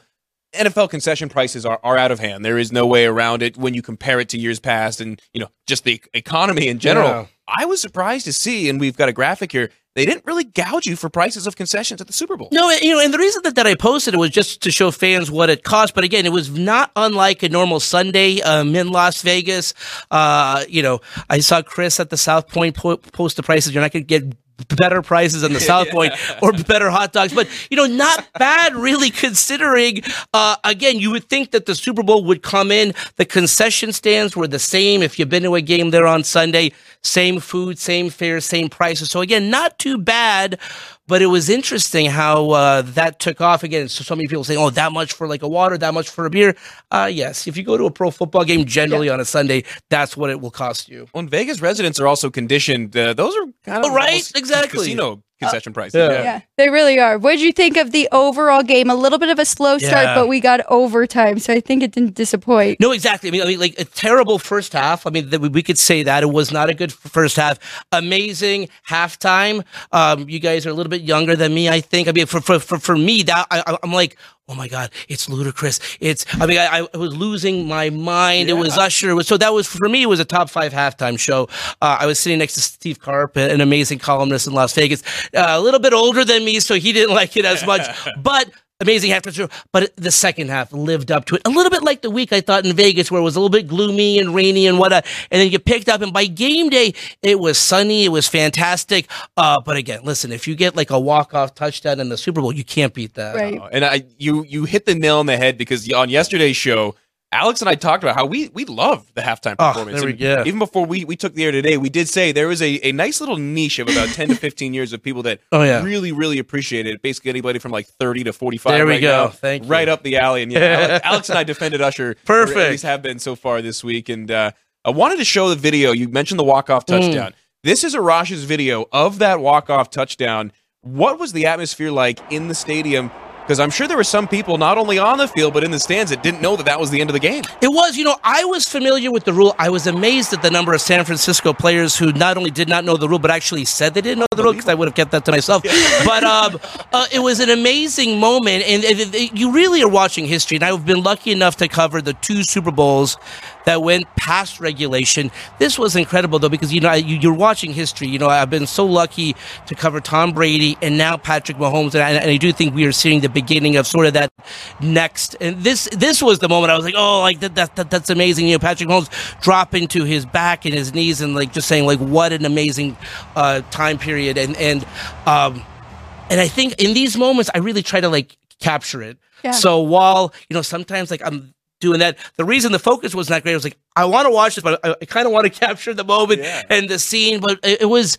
NFL concession prices are, are out of hand. There is no way around it when you compare it to years past and, you know, just the economy in general. Yeah. I was surprised to see, and we've got a graphic here, they didn't really gouge you for prices of concessions at the Super Bowl. No, you know, and the reason that, that I posted it was just to show fans what it cost. But again, it was not unlike a normal Sunday um, in Las Vegas. Uh, you know, I saw Chris at the South Point po- post the prices. You're not going to get better prices on the South Point or better hot dogs, but you know, not bad really considering. Uh, again, you would think that the Super Bowl would come in. The concession stands were the same. If you've been to a game there on Sunday, same food, same fare, same prices. So again, not too bad. But it was interesting how uh, that took off again. So, so many people saying, "Oh, that much for like a water, that much for a beer." Uh, yes, if you go to a pro football game, generally on a Sunday, that's what it will cost you. When Vegas residents are also conditioned, uh, those are kind of Oh, right, exactly. casino concession prices. yeah. Yeah, they really are. What did you think of the overall game? A little bit of a slow start, Yeah. but we got overtime, so I think it didn't disappoint. No, exactly. I mean, I mean, like a terrible first half. I mean, that we- we could say that it was not a good first half. Amazing halftime. Um, you guys are a little bit younger than me, I think. I mean, for for for, for me, that I, I- I'm like. Oh my God! It's ludicrous. It's. I mean, I, I was losing my mind. It was Usher. It was, so that was for me. It was a top five halftime show. Uh, I was sitting next to Steve Carp, an amazing columnist in Las Vegas, uh, a little bit older than me, so he didn't like it as much. but amazing halftime show. But the second half lived up to it. A little bit like the week I thought in Vegas, where it was a little bit gloomy and rainy and whatnot. And then you picked up, and by game day, it was sunny. It was fantastic. Uh, but again, listen, if you get like a walk off touchdown in the Super Bowl, you can't beat that. Right. And I, you, you hit the nail on the head because on yesterday's show, Alex and I talked about how we we love the halftime Oh, performance. there we- yeah. Even before we, we took the air today, we did say there was a, a nice little niche of about ten to fifteen years of people that Oh, yeah. really really appreciated it. Basically, anybody from like thirty to forty five. There we right go. now, Thank you. Right up the alley. And yeah, Alex, Alex and I defended Usher. Perfect. At least have been so far this week. And uh, I wanted to show the video. You mentioned the walk off Mm. touchdown. This is Arash's video of that walk off touchdown. What was the atmosphere like in the stadium? Because I'm sure there were some people not only on the field but in the stands that didn't know that that was the end of the game. It was, you know, I was familiar with the rule. I was amazed at the number of San Francisco players who not only did not know the rule, but actually said they didn't know the rule because I would have kept that to myself. but um, uh, it was an amazing moment, and, and it- it- you really are watching history. And I've been lucky enough to cover the two Super Bowls that went past regulation. This was incredible, though, because you know I- you, you're watching history. You know, I've been so lucky to cover Tom Brady and now Patrick Mahomes, and I, and I do think we are seeing the beginning of sort of that next. And this this was the moment I was like, oh, like that, that, that that's amazing. You know, Patrick Mahomes dropping to his back and his knees and like just saying like, what an amazing uh, time period. And and um, and I think in these moments, I really try to like capture it. Yeah. So while you know sometimes like I'm doing that, the reason the focus was not great I was like I want to watch this, but I, I kind of want to capture the moment Yeah. and the scene. But it, it was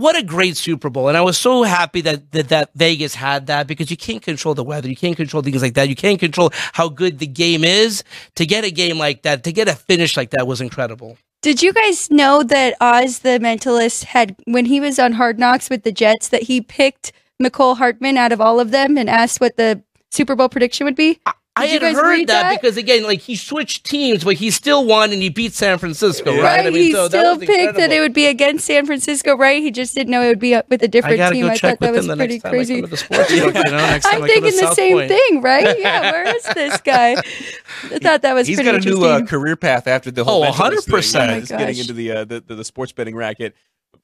what a great Super Bowl, and I was so happy that, that that Vegas had that because you can't control the weather, you can't control things like that, you can't control how good the game is. To get a game like that, to get a finish like that was incredible. Did you guys know that Oz the Mentalist had, when he was on Hard Knocks with the Jets, that he picked Mecole Hardman out of all of them and asked what the Super Bowl prediction would be? I you had guys heard that, that? because again, like he switched teams, but he still won and he beat San Francisco, right? Right, I mean, he so still was picked that it would be against San Francisco, right? He just didn't know it would be with a different gotta team. go I check thought that was pretty crazy. I come to the sports book, you know, next time I'm thinking the South same Point. thing, right? Yeah, where is this guy? I thought that was He's pretty got a new uh, career path after the whole Oh, mental 100%. Yeah, Oh just getting into the, uh, the, the the sports betting racket.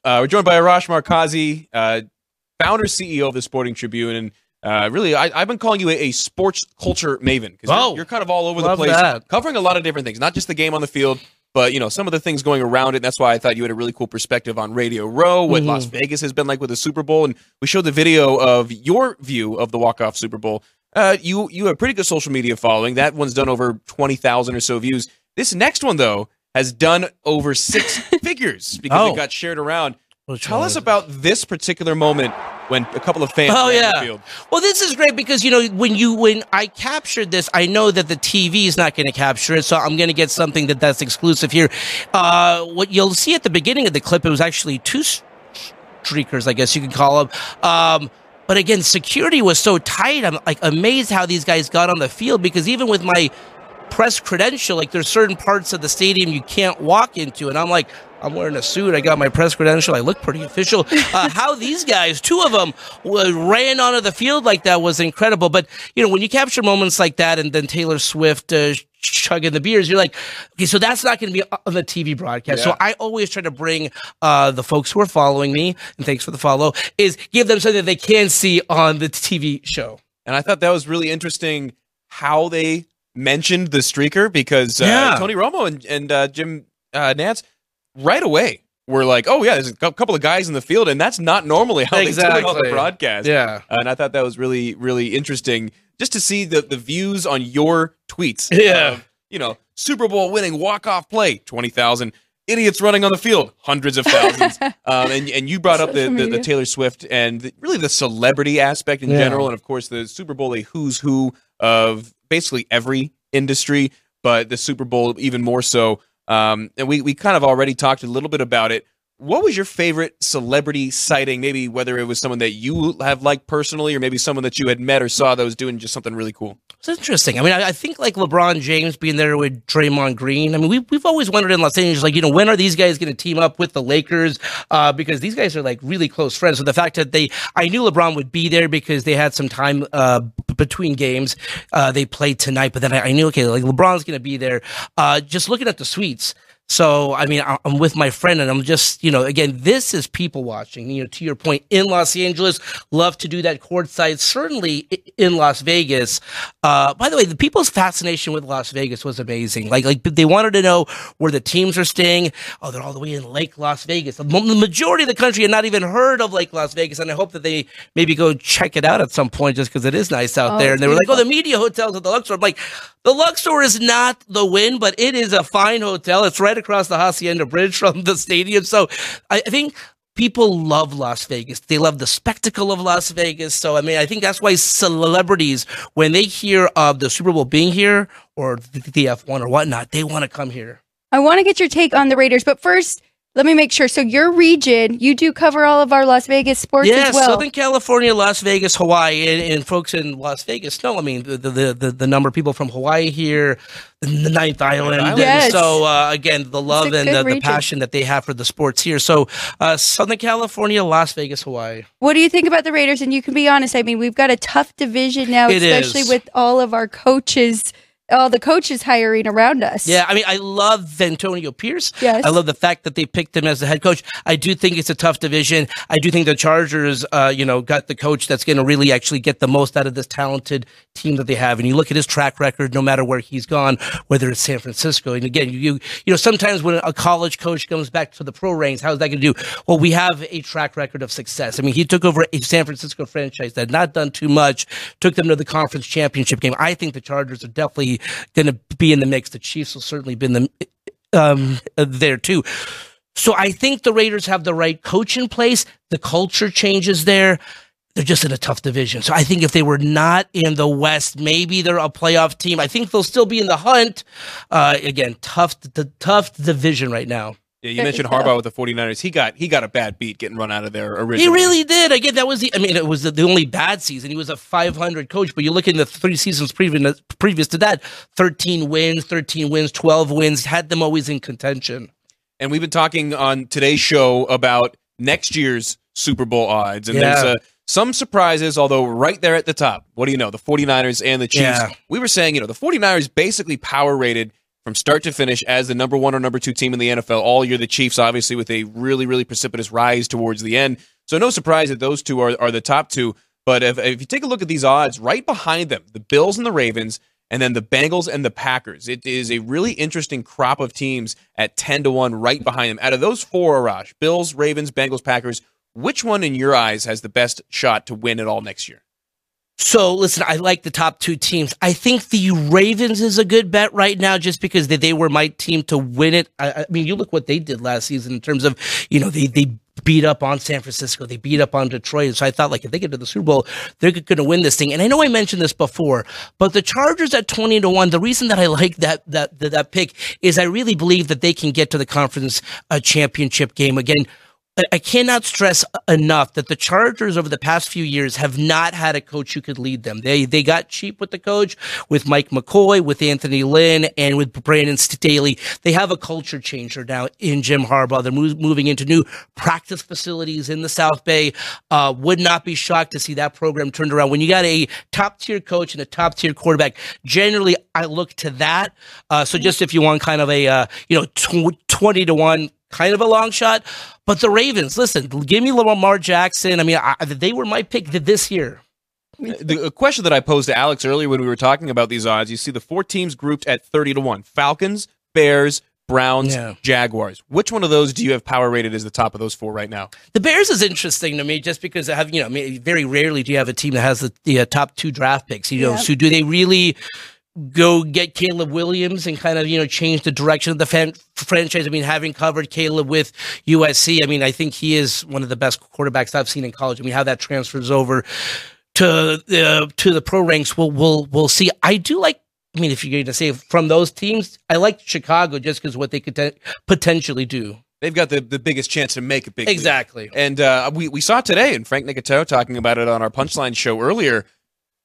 Uh, we're joined by Arash Markazi, uh, founder CEO of the Sporting Tribune, and uh, really, I, I've been calling you a, a sports culture maven because Oh, you're, you're kind of all over the place, that. covering a lot of different things, not just the game on the field. But you know some of the things going around it. And that's why I thought you had a really cool perspective on Radio Row, what Mhm. Las Vegas has been like with the Super Bowl, and we showed the video of your view of the walk off Super Bowl. Uh, you you have a pretty good social media following. That one's done over twenty thousand or so views. This next one though has done over six figures because Oh. it got shared around. Tell us about this particular moment when a couple of fans. Oh yeah. the field. Well, this is great because you know when you when I captured this, I know that the TV is not going to capture it, so I'm going to get something that that's exclusive here. Uh, what you'll see at the beginning of the clip, it was actually two streakers, I guess you could call them. Um, but again, security was so tight. I'm like amazed how these guys got on the field because even with my press credential, like there's certain parts of the stadium you can't walk into, and I'm like, I'm wearing a suit. I got my press credential. I look pretty official. Uh, how these guys, two of them, w- ran onto the field like that was incredible. But you know, when you capture moments like that, and then Taylor Swift uh, chugging the beers, you're like, okay, so that's not going to be on the TV broadcast. So I always try to bring uh, the folks who are following me, and thanks for the follow, is give them something that they can see on the TV show. And I thought that was really interesting how they mentioned the streaker because uh, Yeah. Tony Romo and, and uh, Jim uh, Nantz right away were like, "Oh yeah, there's a couple of guys in the field," and that's not normally how they do it on the broadcast. Yeah. and I thought that was really really interesting just to see the the views on your tweets. Yeah. of, you know, Super Bowl winning walk off play twenty thousand. Idiots running on the field, hundreds of thousands, um, and and you brought up the, the, the. Taylor Swift and the, really the celebrity aspect in Yeah. general, and of course the Super Bowl a who's who of basically every industry, but the Super Bowl even more so. Um, and we we kind of already talked a little bit about it. What was your favorite celebrity sighting? Maybe whether it was someone that you have liked personally, or maybe someone that you had met or saw that was doing just something really cool. It's interesting. I mean, I, I think like LeBron James being there with Draymond Green. I mean, we, we've always wondered in Los Angeles, like, you know, when are these guys going to team up with the Lakers? Uh, because these guys are like really close friends. So the fact that they, I knew LeBron would be there because they had some time uh, between games. Uh, they played tonight, but then I, I knew, okay, like LeBron's going to be there. Uh, just looking at the suites. So, I mean, I'm with my friend and I'm just, you know, again, this is people watching, you know, to your point in Los Angeles, love to do that courtside, certainly in Las Vegas. Uh, by the way, the people's fascination with Las Vegas was amazing. Like, like they wanted to know where the teams are staying. Oh, they're all the way in Lake Las Vegas. The majority of the country had not even heard of Lake Las Vegas. And I hope that they maybe go check it out at some point just because it is nice out Oh, there. And they were like, oh, the media hotels at the Luxor. I'm like, the Luxor is not the Wynn, but it is a fine hotel. It's right across the Hacienda Bridge from the stadium. So I I think people love Las Vegas. They love the spectacle of Las Vegas. So I mean, I think that's why celebrities, when they hear of the Super Bowl being here or the F1 or whatnot, they want to come here. I want to get your take on the Raiders, but first, let me make sure. So, your region, you do cover all of our Las Vegas sports Yeah, as well. Southern California, Las Vegas, Hawaii, and, and folks in Las Vegas No, I mean, the, the the the number of people from Hawaii here, the Ninth Island. Island. and Yes. So uh, again, the love and the, the passion that they have for the sports here. So uh, Southern California, Las Vegas, Hawaii. what do you think about the Raiders? And you can be honest. I mean, we've got a tough division now, It especially is. with all of our coaches, all the coaches hiring around us. Yeah, I mean, I love Antonio Pierce. Yes. I love the fact that they picked him as the head coach. I do think it's a tough division. I do think the Chargers, uh, you know, got the coach that's going to really actually get the most out of this talented team that they have. And you look at his track record, no matter where he's gone, whether it's San Francisco. And again, you, you, you know, sometimes when a college coach comes back to the pro ranks, how's that going to do? Well, we have a track record of success. I mean, he took over a San Francisco franchise that had not done too much, took them to the conference championship game. I think the Chargers are definitely going to be in the mix. The Chiefs will certainly be in the um, there too. So I think the Raiders have the right coach in place. The culture changes there. They're just in a tough division. So I think if they were not in the West, maybe they're a playoff team. I think they'll still be in the hunt. Uh, again, tough, tough division right now. Yeah, you mentioned Harbaugh with the 49ers. He got he got a bad beat getting run out of there originally. He really did. Again, that was the. I mean, it was the, the only bad season. He was a 500 coach, but you look in the three seasons previous previous to that, 13 wins, 13 wins, 12 wins, had them always in contention. And we've been talking on today's show about next year's Super Bowl odds, and Yeah. there's uh, some surprises. Although right there at the top, what do you know? The 49ers and the Chiefs. Yeah. We were saying, you know, the 49ers basically power rated from start to finish as the number one or number two team in the NFL all year. The Chiefs, obviously, with a really, really precipitous rise towards the end. So no surprise that those two are, are the top two. But if, if you take a look at these odds, right behind them, the Bills and the Ravens, and then the Bengals and the Packers. It is a really interesting crop of teams at 10 to 1 right behind them. Out of those four, Arash, Bills, Ravens, Bengals, Packers, which one in your eyes has the best shot to win it all next year? So listen, I like the top two teams. I think the Ravens is a good bet right now, just because they, they were my team to win it. I, I mean, you look what they did last season in terms of, you know, they they beat up on San Francisco, they beat up on Detroit. So I thought, like, if they get to the Super Bowl, they're going to win this thing. And I know I mentioned this before, but the Chargers at twenty to one. The reason that I like that that that, that pick is I really believe that they can get to the conference uh, championship game again. I- cannot stress enough that the Chargers over the past few years have not had a coach who could lead them. They they got cheap with the coach, with Mike McCoy, with Anthony Lynn, and with Brandon Staley. They have a culture changer now in Jim Harbaugh. They're mov- moving into new practice facilities in the South Bay. Uh, would not be shocked to see that program turned around. When you got a top tier coach and a top tier quarterback, generally I look to that. Uh, so just if you want kind of a uh, you know tw- twenty to one kind of a long shot. But the Ravens, listen, give me Lamar Jackson. I mean, I, they were my pick this year. The a question that I posed to Alex earlier when we were talking about these odds, you see the four teams grouped at 30 to 1 Falcons, Bears, Browns, Yeah. Jaguars. Which one of those do you have power rated as the top of those four right now? The Bears is interesting to me just because I have, you know, I mean, very rarely do you have a team that has the, the uh, top two draft picks. You know, Yeah. so do they really go get Caleb Williams and kind of, you know, change the direction of the fan, franchise? I mean, having covered Caleb with USC, I mean, I think he is one of the best quarterbacks I've seen in college. I mean, how that transfers over to the to the pro ranks, we'll we'll we'll see. I do like. I mean, if you're going to say from those teams, I like Chicago just because what they could te- potentially do. They've got the, the biggest chance to make a big. Exactly. And uh, we, we saw today, and Frank Nicotero talking about it on our Punchline show earlier.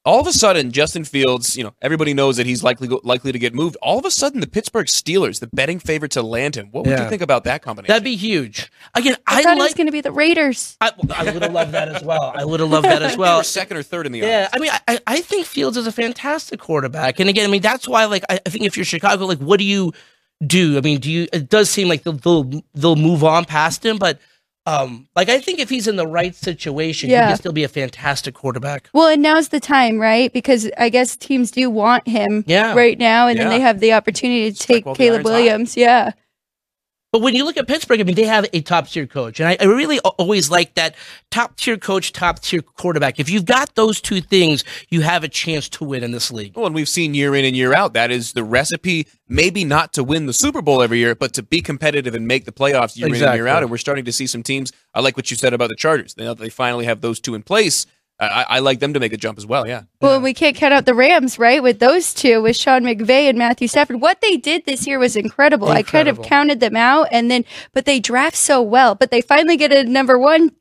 All of a sudden, Justin Fields, you know, everybody knows that he's likely go, likely to get moved. All of a sudden, the Pittsburgh Steelers, the betting favorite to land him. What would you think about that combination? That'd be huge. Again, I, I, thought it was going to be the Raiders. I, I would have loved that as well. I would have loved that as well. were second or third in the Yeah, odds. I mean, I, I think Fields is a fantastic quarterback, and again, I mean, that's why, like, I, I think if you're Chicago, like, what do you do? I mean, do you? It does seem like they'll they'll, they'll move on past him, but um, like, I think if he's in the right situation, he can still be a fantastic quarterback. Well, and now's the time, right? Because I guess teams do want him Yeah. right now, and then they have the opportunity to take Caleb hot. Williams. Yeah. But when you look at Pittsburgh, I mean, they have a top tier coach. And I, I really always like that top tier coach, top tier quarterback. If you've got those two things, you have a chance to win in this league. Well, and we've seen year in and year out that is the recipe, maybe not to win the Super Bowl every year, but to be competitive and make the playoffs year in and year out. And we're starting to see some teams. I like what you said about the Chargers. Now that they finally have those two in place, I, I I like them to make a jump as well. Yeah. Well, we can't count out the Rams, right? With those two, with Sean McVay and Matthew Stafford. What they did this year was incredible. I kind of Incredible. counted them out, and then, but they draft so well. But they finally get a number one.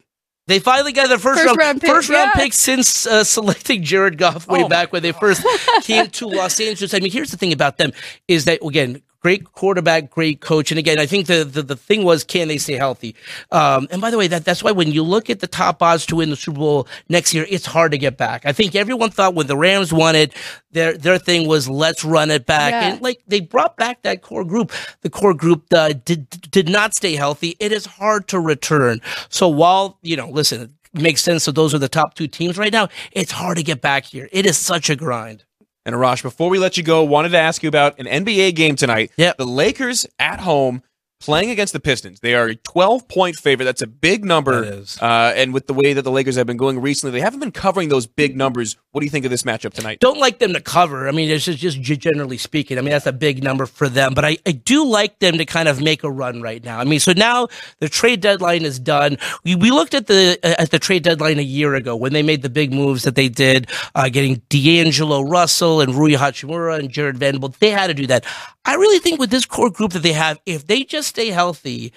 They finally got their first, First round, round pick, first round yeah. pick since uh, selecting Jared Goff way Oh, back when they first came to Los Angeles. I mean, here's the thing about them is that again, great quarterback, great coach, and again, I think the the, the thing was can they stay healthy? Um, and by the way, that that's why when you look at the top odds to win the Super Bowl next year, it's hard to get back. I think everyone thought when the Rams won it, their their thing was let's run it back, Yeah. and like they brought back that core group. The core group uh, did did not stay healthy. It is hard to return. So while you know, listen, it makes sense that those are the top two teams right now. It's hard to get back here. It is such a grind. And Arash, before we let you go, wanted to ask you about an NBA game tonight. Yeah, The Lakers at home playing against the Pistons. They are a 12 point favorite. That's a big number. Uh, and with the way that the Lakers have been going recently, they haven't been covering those big numbers. What do you think of this matchup tonight? Don't like them to cover. I mean, it's just, just generally speaking. I mean, that's a big number for them, but I, I do like them to kind of make a run right now. I mean, so now the trade deadline is done. We, we looked at the at the trade deadline a year ago when they made the big moves that they did, uh, getting D'Angelo Russell and Rui Hachimura and Jarred Vanderbilt. They had to do that. I really think with this core group that they have, if they just stay healthy,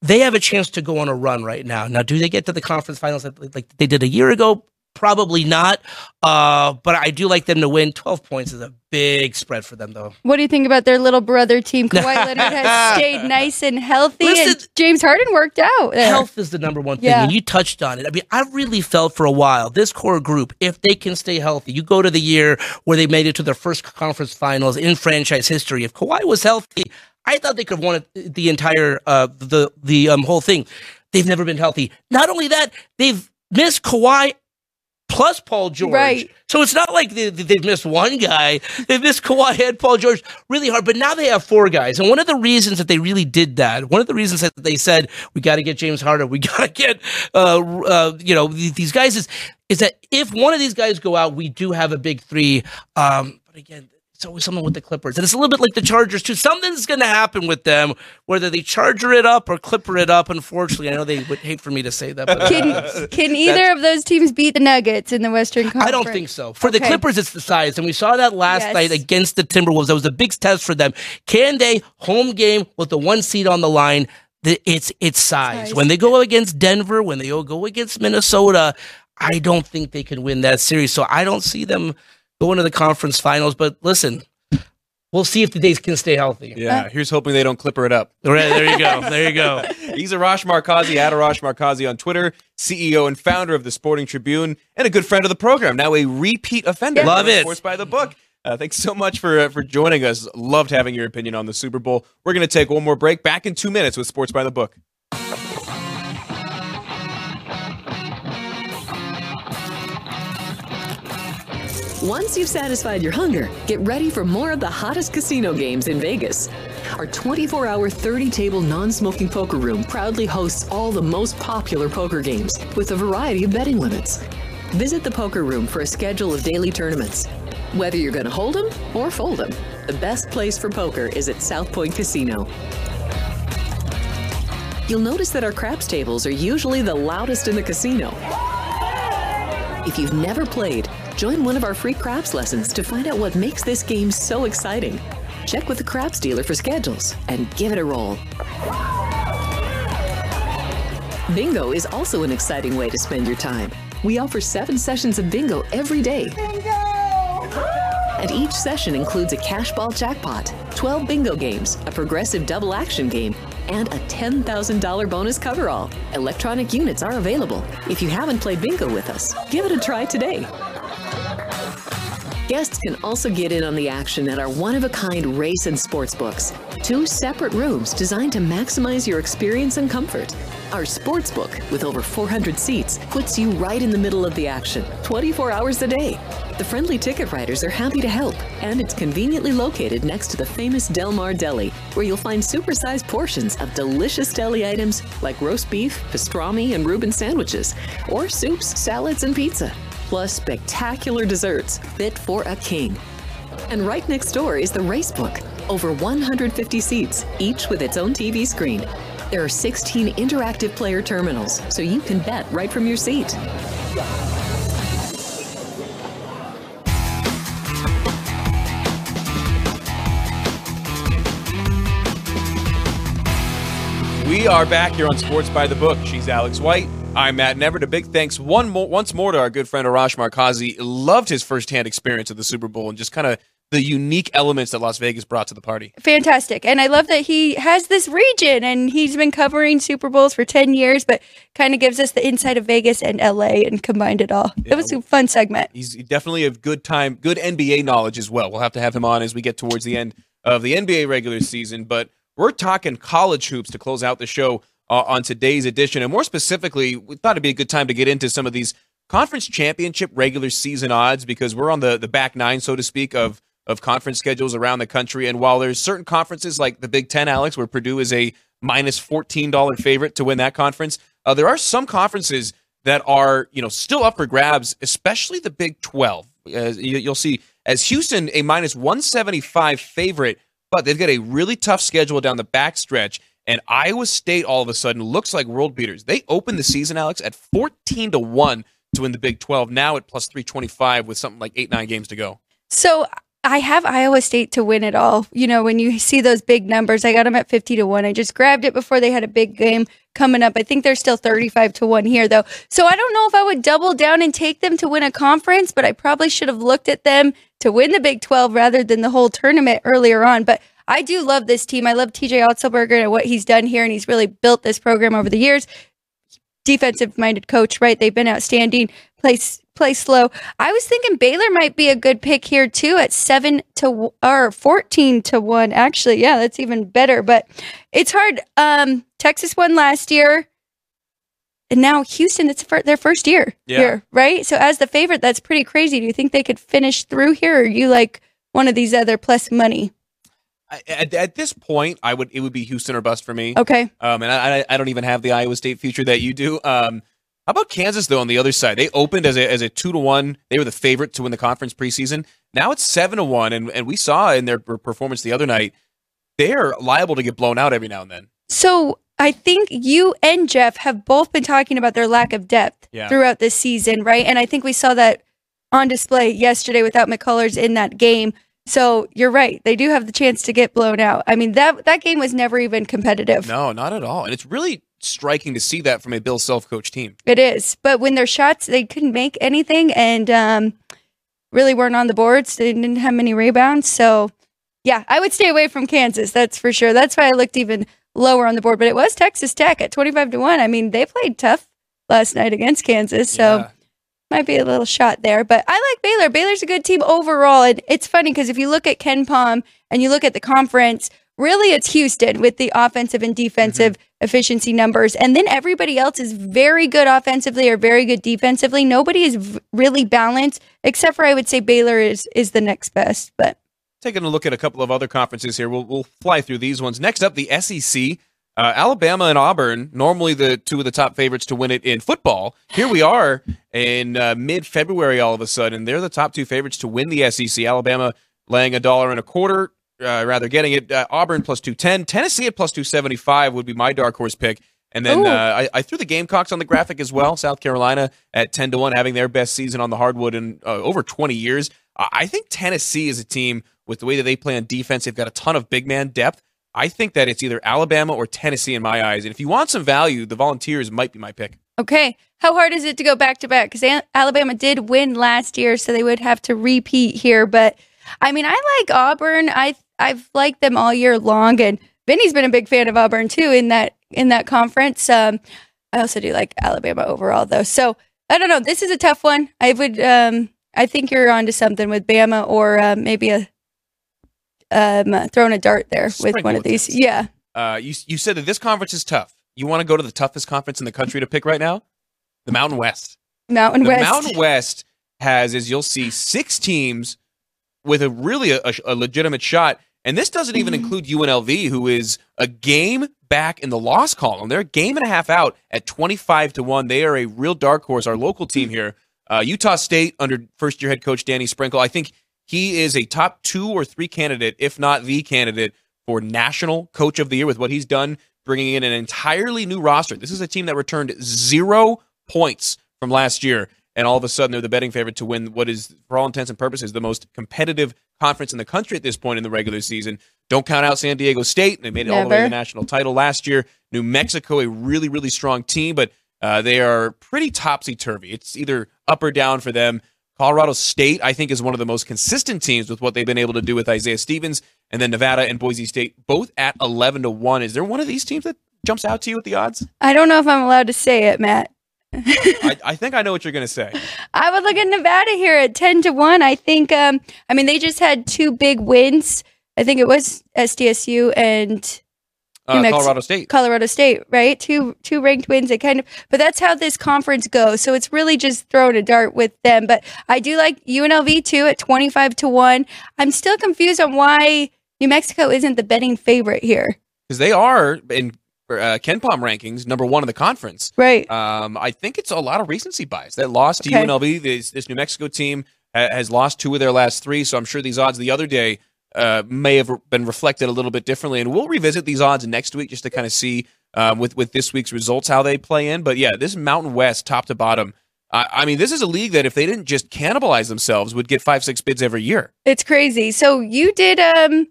they have a chance to go on a run right now. Now, do they get to the conference finals like, they did a year ago? Probably not. Uh, but I do like them to win. 12 points is a big spread for them, though. What do you think about their little brother team? Kawhi Leonard has stayed nice and healthy, and James Harden worked out. there. Health is the number one thing, Yeah. and you touched on it. I mean, I really felt for a while this core group, if they can stay healthy, you go to the year where they made it to their first conference finals in franchise history. If Kawhi was healthy, I thought they could have won it, the entire uh, the the um, whole thing. They've never been healthy. Not only that, they've missed Kawhi plus Paul George. Right. So it's not like they, they've missed one guy. They've missed Kawhi and Paul George really hard. But now they have four guys. And one of the reasons that they really did that, one of the reasons that they said, we got to get James Harden, we got to get, uh, uh, you know, these guys is, is that if one of these guys go out, we do have a big three. Um, but again, it's always something with the Clippers. And it's a little bit like the Chargers, too. Something's going to happen with them, whether they charger it up or clipper it up. Unfortunately, I know they would hate for me to say that. But uh, Can can either of those teams beat the Nuggets in the Western Conference? I don't think so. For the Clippers, it's the size, and we saw that last Yes. night against the Timberwolves. That was a big test for them. Can they home game with the one seed on the line? The, it's it's size. Size. When they go against Denver, when they go against Minnesota, I don't think they can win that series. So I don't see them going to the conference finals. But listen, we'll see if the Days can stay healthy. Yeah, here's hoping they don't clipper it up. All right, there you go. There you go. He's Arash Markazi at Arash Markazi on Twitter, CEO and founder of the Sporting Tribune, and a good friend of the program. Now a repeat offender. Love it. Sports by the book. Uh, thanks so much for uh, for joining us. Loved having your opinion on the Super Bowl. We're going to take one more break. Back in two minutes with Sports by the Book. Once you've satisfied your hunger, get ready for more of the hottest casino games in Vegas. Our 24 hour, 30 table non smoking poker room proudly hosts all the most popular poker games with a variety of betting limits. Visit the poker room for a schedule of daily tournaments. Whether you're going to hold 'em or fold 'em, the best place for poker is at South Point Casino. You'll notice that our craps tables are usually the loudest in the casino. If you've never played, join one of our free craps lessons to find out what makes this game so exciting. Check with the craps dealer for schedules and give it a roll. Bingo is also an exciting way to spend your time. We offer seven sessions of bingo every day. Bingo! And each session includes a cash ball jackpot, 12 bingo games, a progressive double action game, and a $10,000 bonus coverall. Electronic units are available. If you haven't played bingo with us, give it a try today. Guests can also get in on the action at our one of a kind race and sports books. Two separate rooms designed to maximize your experience and comfort. Our sports book, with over 400 seats, puts you right in the middle of the action, 24 hours a day. The friendly ticket writers are happy to help, and it's conveniently located next to the famous Del Mar Deli, where you'll find supersized portions of delicious deli items like roast beef, pastrami, and Reuben sandwiches, or soups, salads, and pizza plus spectacular desserts fit for a king. And right next door is the Racebook. Over 150 seats, each with its own TV screen. There are 16 interactive player terminals, so you can bet right from your seat. We are back here on Sports by the Book. She's Alex White. I'm Matt Neverett. A big thanks one more, once more to our good friend Arash Markazi. Loved his firsthand experience of the Super Bowl and just kind of the unique elements that Las Vegas brought to the party. Fantastic. And I love that he has this region and he's been covering Super Bowls for 10 years, but kind of gives us the inside of Vegas and LA and combined it all. it was a fun segment. He's definitely a good time, good NBA knowledge as well. We'll have to have him on as we get towards the end of the NBA regular season, but we're talking college hoops to close out the show uh, on today's edition. And more specifically, we thought it'd be a good time to get into some of these conference championship regular season odds because we're on the, the back nine, so to speak, of of conference schedules around the country. And while there's certain conferences like the Big Ten, Alex, where Purdue is a minus minus fourteen dollar favorite to win that conference, uh, there are some conferences that are you know still up for grabs, especially the Big Twelve. Uh, you, you'll see as Houston a minus one seventy five favorite, but they've got a really tough schedule down the backstretch. And Iowa State all of a sudden looks like world beaters. They opened the season, Alex, at fourteen to one to win the Big Twelve. Now at plus three twenty five with something like eight nine games to go. So I have Iowa State to win it all. You know, when you see those big numbers, I got them at 50 to 1. I just grabbed it before they had a big game coming up. I think they're still 35 to 1 here, though. So I don't know if I would double down and take them to win a conference, but I probably should have looked at them to win the Big 12 rather than the whole tournament earlier on. But I do love this team. I love TJ Otzelberger and what he's done here, and he's really built this program over the years. Defensive minded coach, right? They've been outstanding. Place play slow. I was thinking Baylor might be a good pick here too at seven to or fourteen to one. Actually, yeah, that's even better. But it's hard. Um, Texas won last year, and now Houston. It's their first year Yeah. here, right? So as the favorite, that's pretty crazy. Do you think they could finish through here, or you like one of these other plus money? I, at, at this point, I would it would be Houston or bust for me. Okay, Um, and I, I- I don't even have the Iowa State future that you do. Um, how about Kansas though? On the other side, they opened as a as a two to one. They were the favorite to win the conference preseason. Now it's seven to one, and and we saw in their performance the other night, they're liable to get blown out every now and then. So I think you and Jeff have both been talking about their lack of depth Yeah. throughout this season, right? And I think we saw that on display yesterday without McCullers in that game. So you're right; they do have the chance to get blown out. I mean that that game was never even competitive. No, not at all. And it's really striking to see that from a Bill Self coach team. It is, but when their shots, they couldn't make anything, and um, really weren't on the boards. They didn't have many rebounds. So, yeah, I would stay away from Kansas. That's for sure. That's why I looked even lower on the board. But it was Texas Tech at twenty-five to one. I mean, they played tough last night against Kansas, so Yeah. Might be a little shot there. But I like Baylor. Baylor's a good team overall, and it's funny because if you look at KenPom and you look at the conference, really it's Houston with the offensive and defensive mm-hmm. efficiency numbers, and then everybody else is very good offensively or very good defensively. Nobody is v- really balanced, except for I would say Baylor is is the next best. But Taking a look at a couple of other conferences here, we'll we'll fly through these ones. Next up, the SEC. Uh, Alabama and Auburn, normally the two of the top favorites to win it in football. Here we are in uh, mid February, all of a sudden. They're the top two favorites to win the SEC. Alabama laying a dollar and a quarter, uh, rather getting it. Uh, Auburn plus 210. Tennessee at plus 275 would be my dark horse pick. And then uh, I, I threw the Gamecocks on the graphic as well. South Carolina at 10 to 1, having their best season on the hardwood in uh, over 20 years. I I think Tennessee is a team with the way that they play on defense. They've got a ton of big man depth. I think that it's either Alabama or Tennessee in my eyes. And if you want some value, the Volunteers might be my pick. okay, how hard is it to go back to back? Because Alabama did win last year, so they would have to repeat here. But I mean, I like Auburn. I I've liked them all year long, and Vinny's been a big fan of Auburn too in that in that conference. Um, I also do like Alabama overall, though. So I don't know. This is a tough one. I would. Um, I think you're onto something with Bama or uh, maybe a um, throwing a dart there with one of these. Yeah. Uh, you, you said that this conference is tough. You want to go to the toughest conference in the country to pick right now? The Mountain West. Mountain the West. Mountain West has, as you'll see, six teams with a really a, a legitimate shot. And this doesn't even Mm-hmm. include UNLV, who is a game back in the loss column. They're a game and a half out at 25 to 1. They are a real dark horse, our local team here. Uh, Utah State, under first year head coach Danny Sprinkle, I think he is a top two or three candidate, if not the candidate, for national coach of the year with what he's done, bringing in an entirely new roster. This is a team that returned zero points from last year, and all of a sudden they're the betting favorite to win what is, for all intents and purposes, the most competitive conference in the country at this point in the regular season. Don't count out San Diego State. They made it all the way to the national title last year. New Mexico, a really, really strong team, but uh, they are pretty topsy turvy. It's either up or down for them. Colorado State, I think, is one of the most consistent teams with what they've been able to do with Isaiah Stevens, and then Nevada and Boise State, both at eleven to one. Is there one of these teams that jumps out to you with the odds? I don't know if I'm allowed to say it, Matt. I, I think I know what you're going to say. I would look at Nevada here at 10 to 1. I think, um, I mean, they just had two big wins. I think it was SDSU and Uh, Colorado State. Colorado State, right? Two two ranked wins. They kind of, but that's how this conference goes. So it's really just throwing a dart with them. But I do like UNLV too at 25 to 1. I'm still confused on why New Mexico isn't the betting favorite here. because they are in uh, KenPom rankings number one in the conference. Right. Um, I think it's a lot of recency bias. That lost to Okay. UNLV, this, this New Mexico team ha- has lost two of their last three, so I'm sure these odds the other day uh, may have been reflected a little bit differently. And we'll revisit these odds next week just to kind of see um, with with this week's results how they play in. But yeah, this Mountain West, top to bottom, I, I mean, this is a league that if they didn't just cannibalize themselves, would get five, six bids every year. It's crazy. So you did um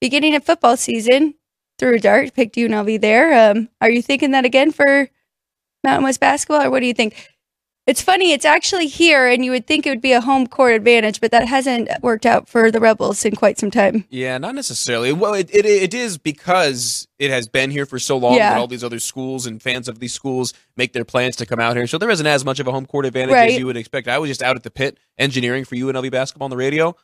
beginning of football season through a dart, picked UNLV there. Um, are you thinking that again for Mountain West basketball, or what do you think? It's funny. It's actually here, and you would think it would be a home court advantage, but that hasn't worked out for the Rebels in quite some time. Yeah, not necessarily. Well, it, it, it is because it has been here for so long Yeah. that all these other schools and fans of these schools make their plans to come out here. So there isn't as much of a home court advantage Right. as you would expect. I was just out at the pit engineering for UNLV basketball on the radio.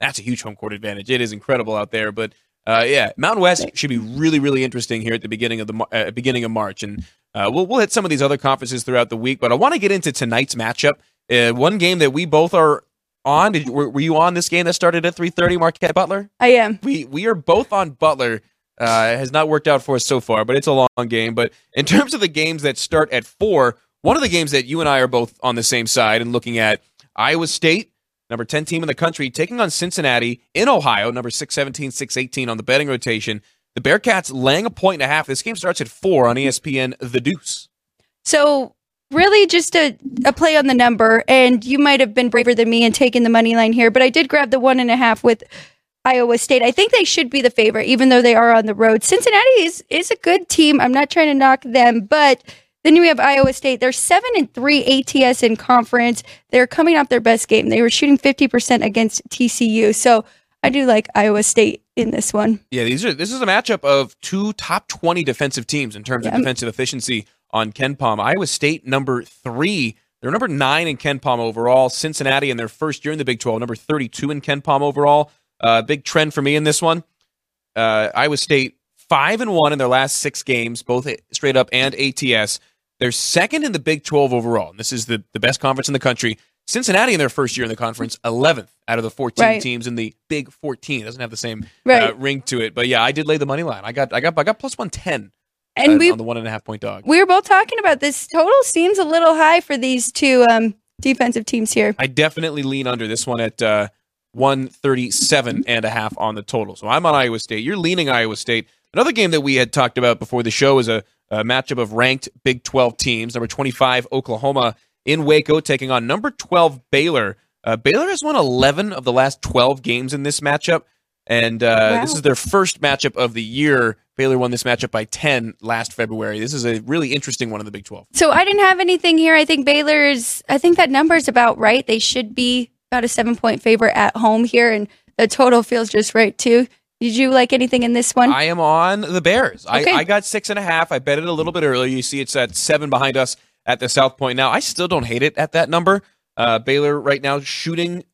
That's a huge home court advantage. It is incredible out there. But uh, yeah, Mountain West should be really, really interesting here at the beginning of the uh, beginning of March, and uh, we'll we'll hit some of these other conferences throughout the week. But I want to get into tonight's matchup. Uh, one game that we both are on. Did were, were you on this game that started at three thirty? Marquette Butler I am. we we are both on Butler. Uh, it has not worked out for us so far, but it's a long game. But in terms of the games that start at four, one of the games that you and I are both on the same side and looking at Iowa State, number 10 team in the country, taking on Cincinnati in Ohio, number 617, 618 on the betting rotation. The Bearcats laying a point and a half. This game starts at four on ESPN The Deuce. So really just a, a play on the number, and you might have been braver than me and taken the money line here, but I did grab the one and a half with Iowa State. I think they should be the favorite, even though they are on the road. Cincinnati is is a good team. I'm not trying to knock them, but then we have Iowa State. They're seven and three ATS in conference. They're coming off their best game. They were shooting 50% against TCU. So I do like Iowa State in this one. Yeah, these are this is a matchup of two top 20 defensive teams in terms of defensive efficiency on KenPom. Iowa State number 3. They're number 9 in KenPom overall. Cincinnati in their first year in the Big 12, number 32 in KenPom overall. Uh, big trend for me in this one. Uh, Iowa State 5 and 1 in their last 6 games, both straight up and ATS. They're second in the Big 12 overall. And this is the, the best conference in the country. Cincinnati in their first year in the conference, 11th out of the 14 Right. teams in the Big 14. It doesn't have the same Right. uh, ring to it. But yeah, I did lay the money line. I got I got I got plus 110 And uh, we on the one and a half point dog. we were both talking about this total seems a little high for these two um, defensive teams here. I definitely lean under this one at uh, 137 and a half on the total. So I'm on Iowa State. You're leaning Iowa State. Another game that we had talked about before the show is a, a matchup of ranked Big 12 teams. Number 25 Oklahoma in Waco taking on number 12 Baylor. Uh, Baylor has won 11 of the last 12 games in this matchup, and uh, Wow. this is their first matchup of the year. Baylor won this matchup by 10 last February. This is a really interesting one in the Big 12. So I didn't have anything here. I think Baylor's. I think that number is about right. They should be about a seven point favorite at home here, and the total feels just right too. Did you like anything in this one? I am on the Bears. Okay. I, I got six and a half. I bet it a little bit earlier. You see, it's at seven behind us at the South Point now. I still don't hate it at that number. Uh, Baylor right now shooting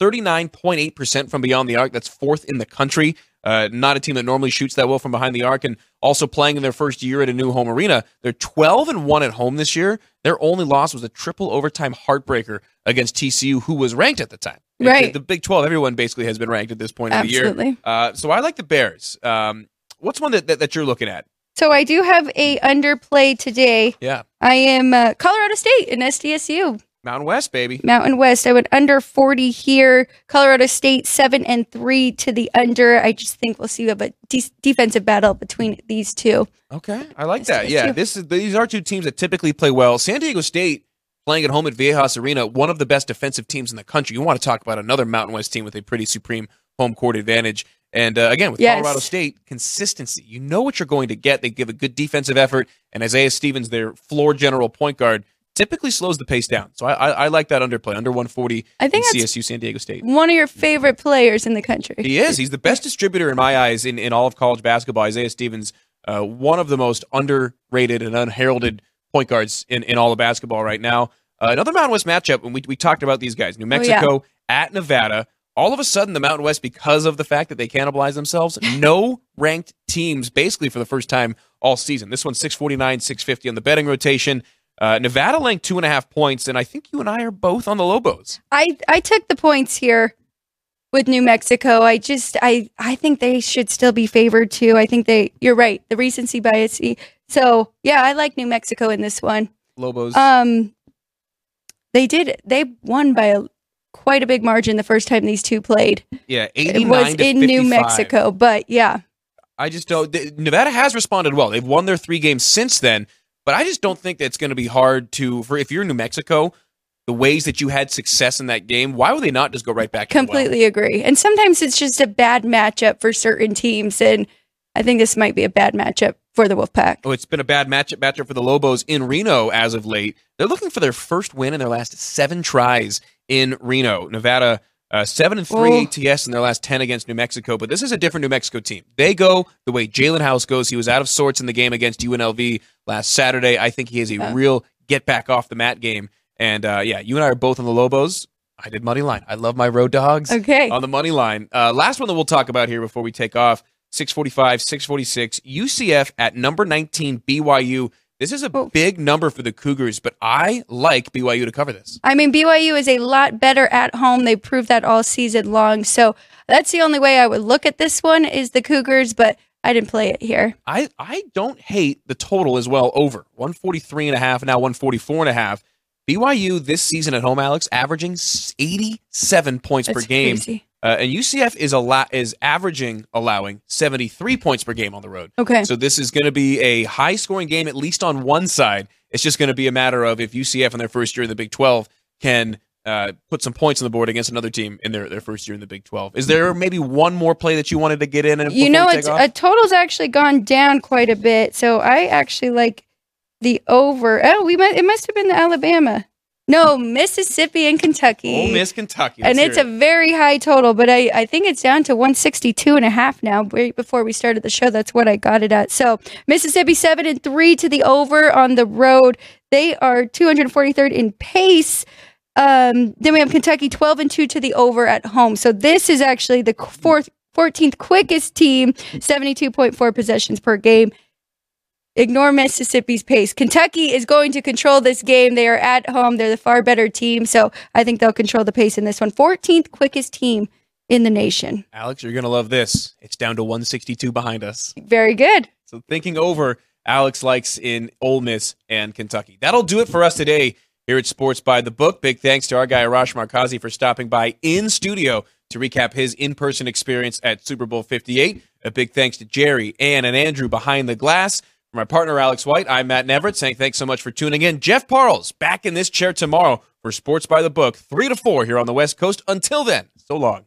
39.8% from beyond the arc. That's fourth in the country. Uh, not a team that normally shoots that well from behind the arc, and also playing in their first year at a new home arena. They're 12 and one at home this year. Their only loss was a triple overtime heartbreaker against TCU, who was ranked at the time. Right. The Big 12, everyone basically has been ranked at this point of the year. Absolutely. Uh, so I like the Bears. Um, what's one that, that, that you're looking at? so I do have a underplay today. Yeah, I am uh, Colorado State and SDSU Mountain West, baby. Mountain West. I went under forty here. Colorado State seven and three to the under. I just think we'll see a de- defensive battle between these two. Okay, I like that. Yeah, too. this is these are two teams that typically play well. San Diego State playing at home at Viejas Arena, one of the best defensive teams in the country. You want to talk about another Mountain West team with a pretty supreme home court advantage. And uh, again, with Yes. Colorado State, consistency. You know what you're going to get. They give a good defensive effort, and Isaiah Stevens, their floor general point guard, typically slows the pace down. So I, I, I like that underplay under 140 I think in CSU San Diego State. one of your favorite players in the country. He is. He's the best distributor in my eyes in, in all of college basketball. Isaiah Stevens, uh, one of the most underrated and unheralded point guards in, in all of basketball right now. Uh, another Mountain West matchup, and we, we talked about these guys New Oh, yeah. Mexico at Nevada. All of a sudden, the Mountain West, because of the fact that they cannibalize themselves, no ranked teams basically for the first time all season. This one's 649, 650 on the betting rotation. Uh, Nevada laying two and a half points, and I think you and I are both on the Lobos. I I took the points here with New Mexico. I just I I think they should still be favored too. I think they you're right. The recency bias. So yeah, I like New Mexico in this one. Lobos. Um, they did they won by a quite a big margin the first time these two played. yeah, It 89 was to in New Mexico, but yeah, I just don't. Nevada has responded well. They've won their three games since then, but I just don't think that it's going to be hard to for if you're in New Mexico the ways that you had success in that game, why would they not just go right back? the well? Completely agree. And sometimes it's just a bad matchup for certain teams. And I think this might be a bad matchup for the Wolfpack. Oh, it's been a bad matchup matchup for the Lobos in Reno as of late. They're looking for their first win in their last seven tries in Reno. Nevada uh, seven and three Oh. ATS in their last ten against New Mexico, but this is a different New Mexico team. They go the way Jaelen House goes. He was out of sorts in the game against UNLV last Saturday. I think he is a Yeah. real get back off the mat game. And uh, yeah, you and I are both on the Lobos. I did money line. I love my road dogs Okay. on the money line. Uh, last one that we'll talk about here before we take off 645, 646. UCF at number 19, BYU. This is a Oh. big number for the Cougars, but I like BYU to cover this. I mean, BYU is a lot better at home. They proved that all season long. So that's the only way I would look at this one is the Cougars, but I didn't play it here. I, I don't hate the total as well over 143 and a half, now 144 and a half. BYU this season at home, Alex, averaging 87 points per game. crazy. Uh, and UCF is a lot is averaging allowing 73 points per game on the road. Okay. So this is going to be a high scoring game, at least on one side. It's just going to be a matter of if UCF in their first year in the Big 12 can uh, put some points on the board against another team in their, their first year in the Big 12. Is there maybe one more play that you wanted to get in? And you know, it's a total's actually gone down quite a bit. So I actually like the over. Oh, we might, it must have been the Alabama. No, Mississippi and Kentucky. Ole Miss, Kentucky. and Let's it's a very high total, but I, I think it's down to 162 and a half now. Right before we started the show, that's what I got it at. So Mississippi seven and three to the over on the road. They are 243rd in pace. Um, then we have Kentucky 12 and two to the over at home. So this is actually the fourth, 14th quickest team, 72.4 possessions per game. Ignore Mississippi's pace. Kentucky is going to control this game. They are at home. They're the far better team. So I think they'll control the pace in this one. 14th quickest team in the nation. Alex, you're going to love this. It's down to 162 behind us. Very good. So thinking over, Alex likes in Ole Miss and Kentucky. That'll do it for us today here at Sports by the Book. Big thanks to our guy Arash Markazi for stopping by in studio to recap his in-person experience at Super Bowl 58. A big thanks to Jerry, Ann, and Andrew behind the glass. For my partner Alex White, I'm Matt Neverett saying thanks so much for tuning in. Jeff Parles back in this chair tomorrow for Sports by the Book, 3 to 4 here on the West Coast. Until then, so long.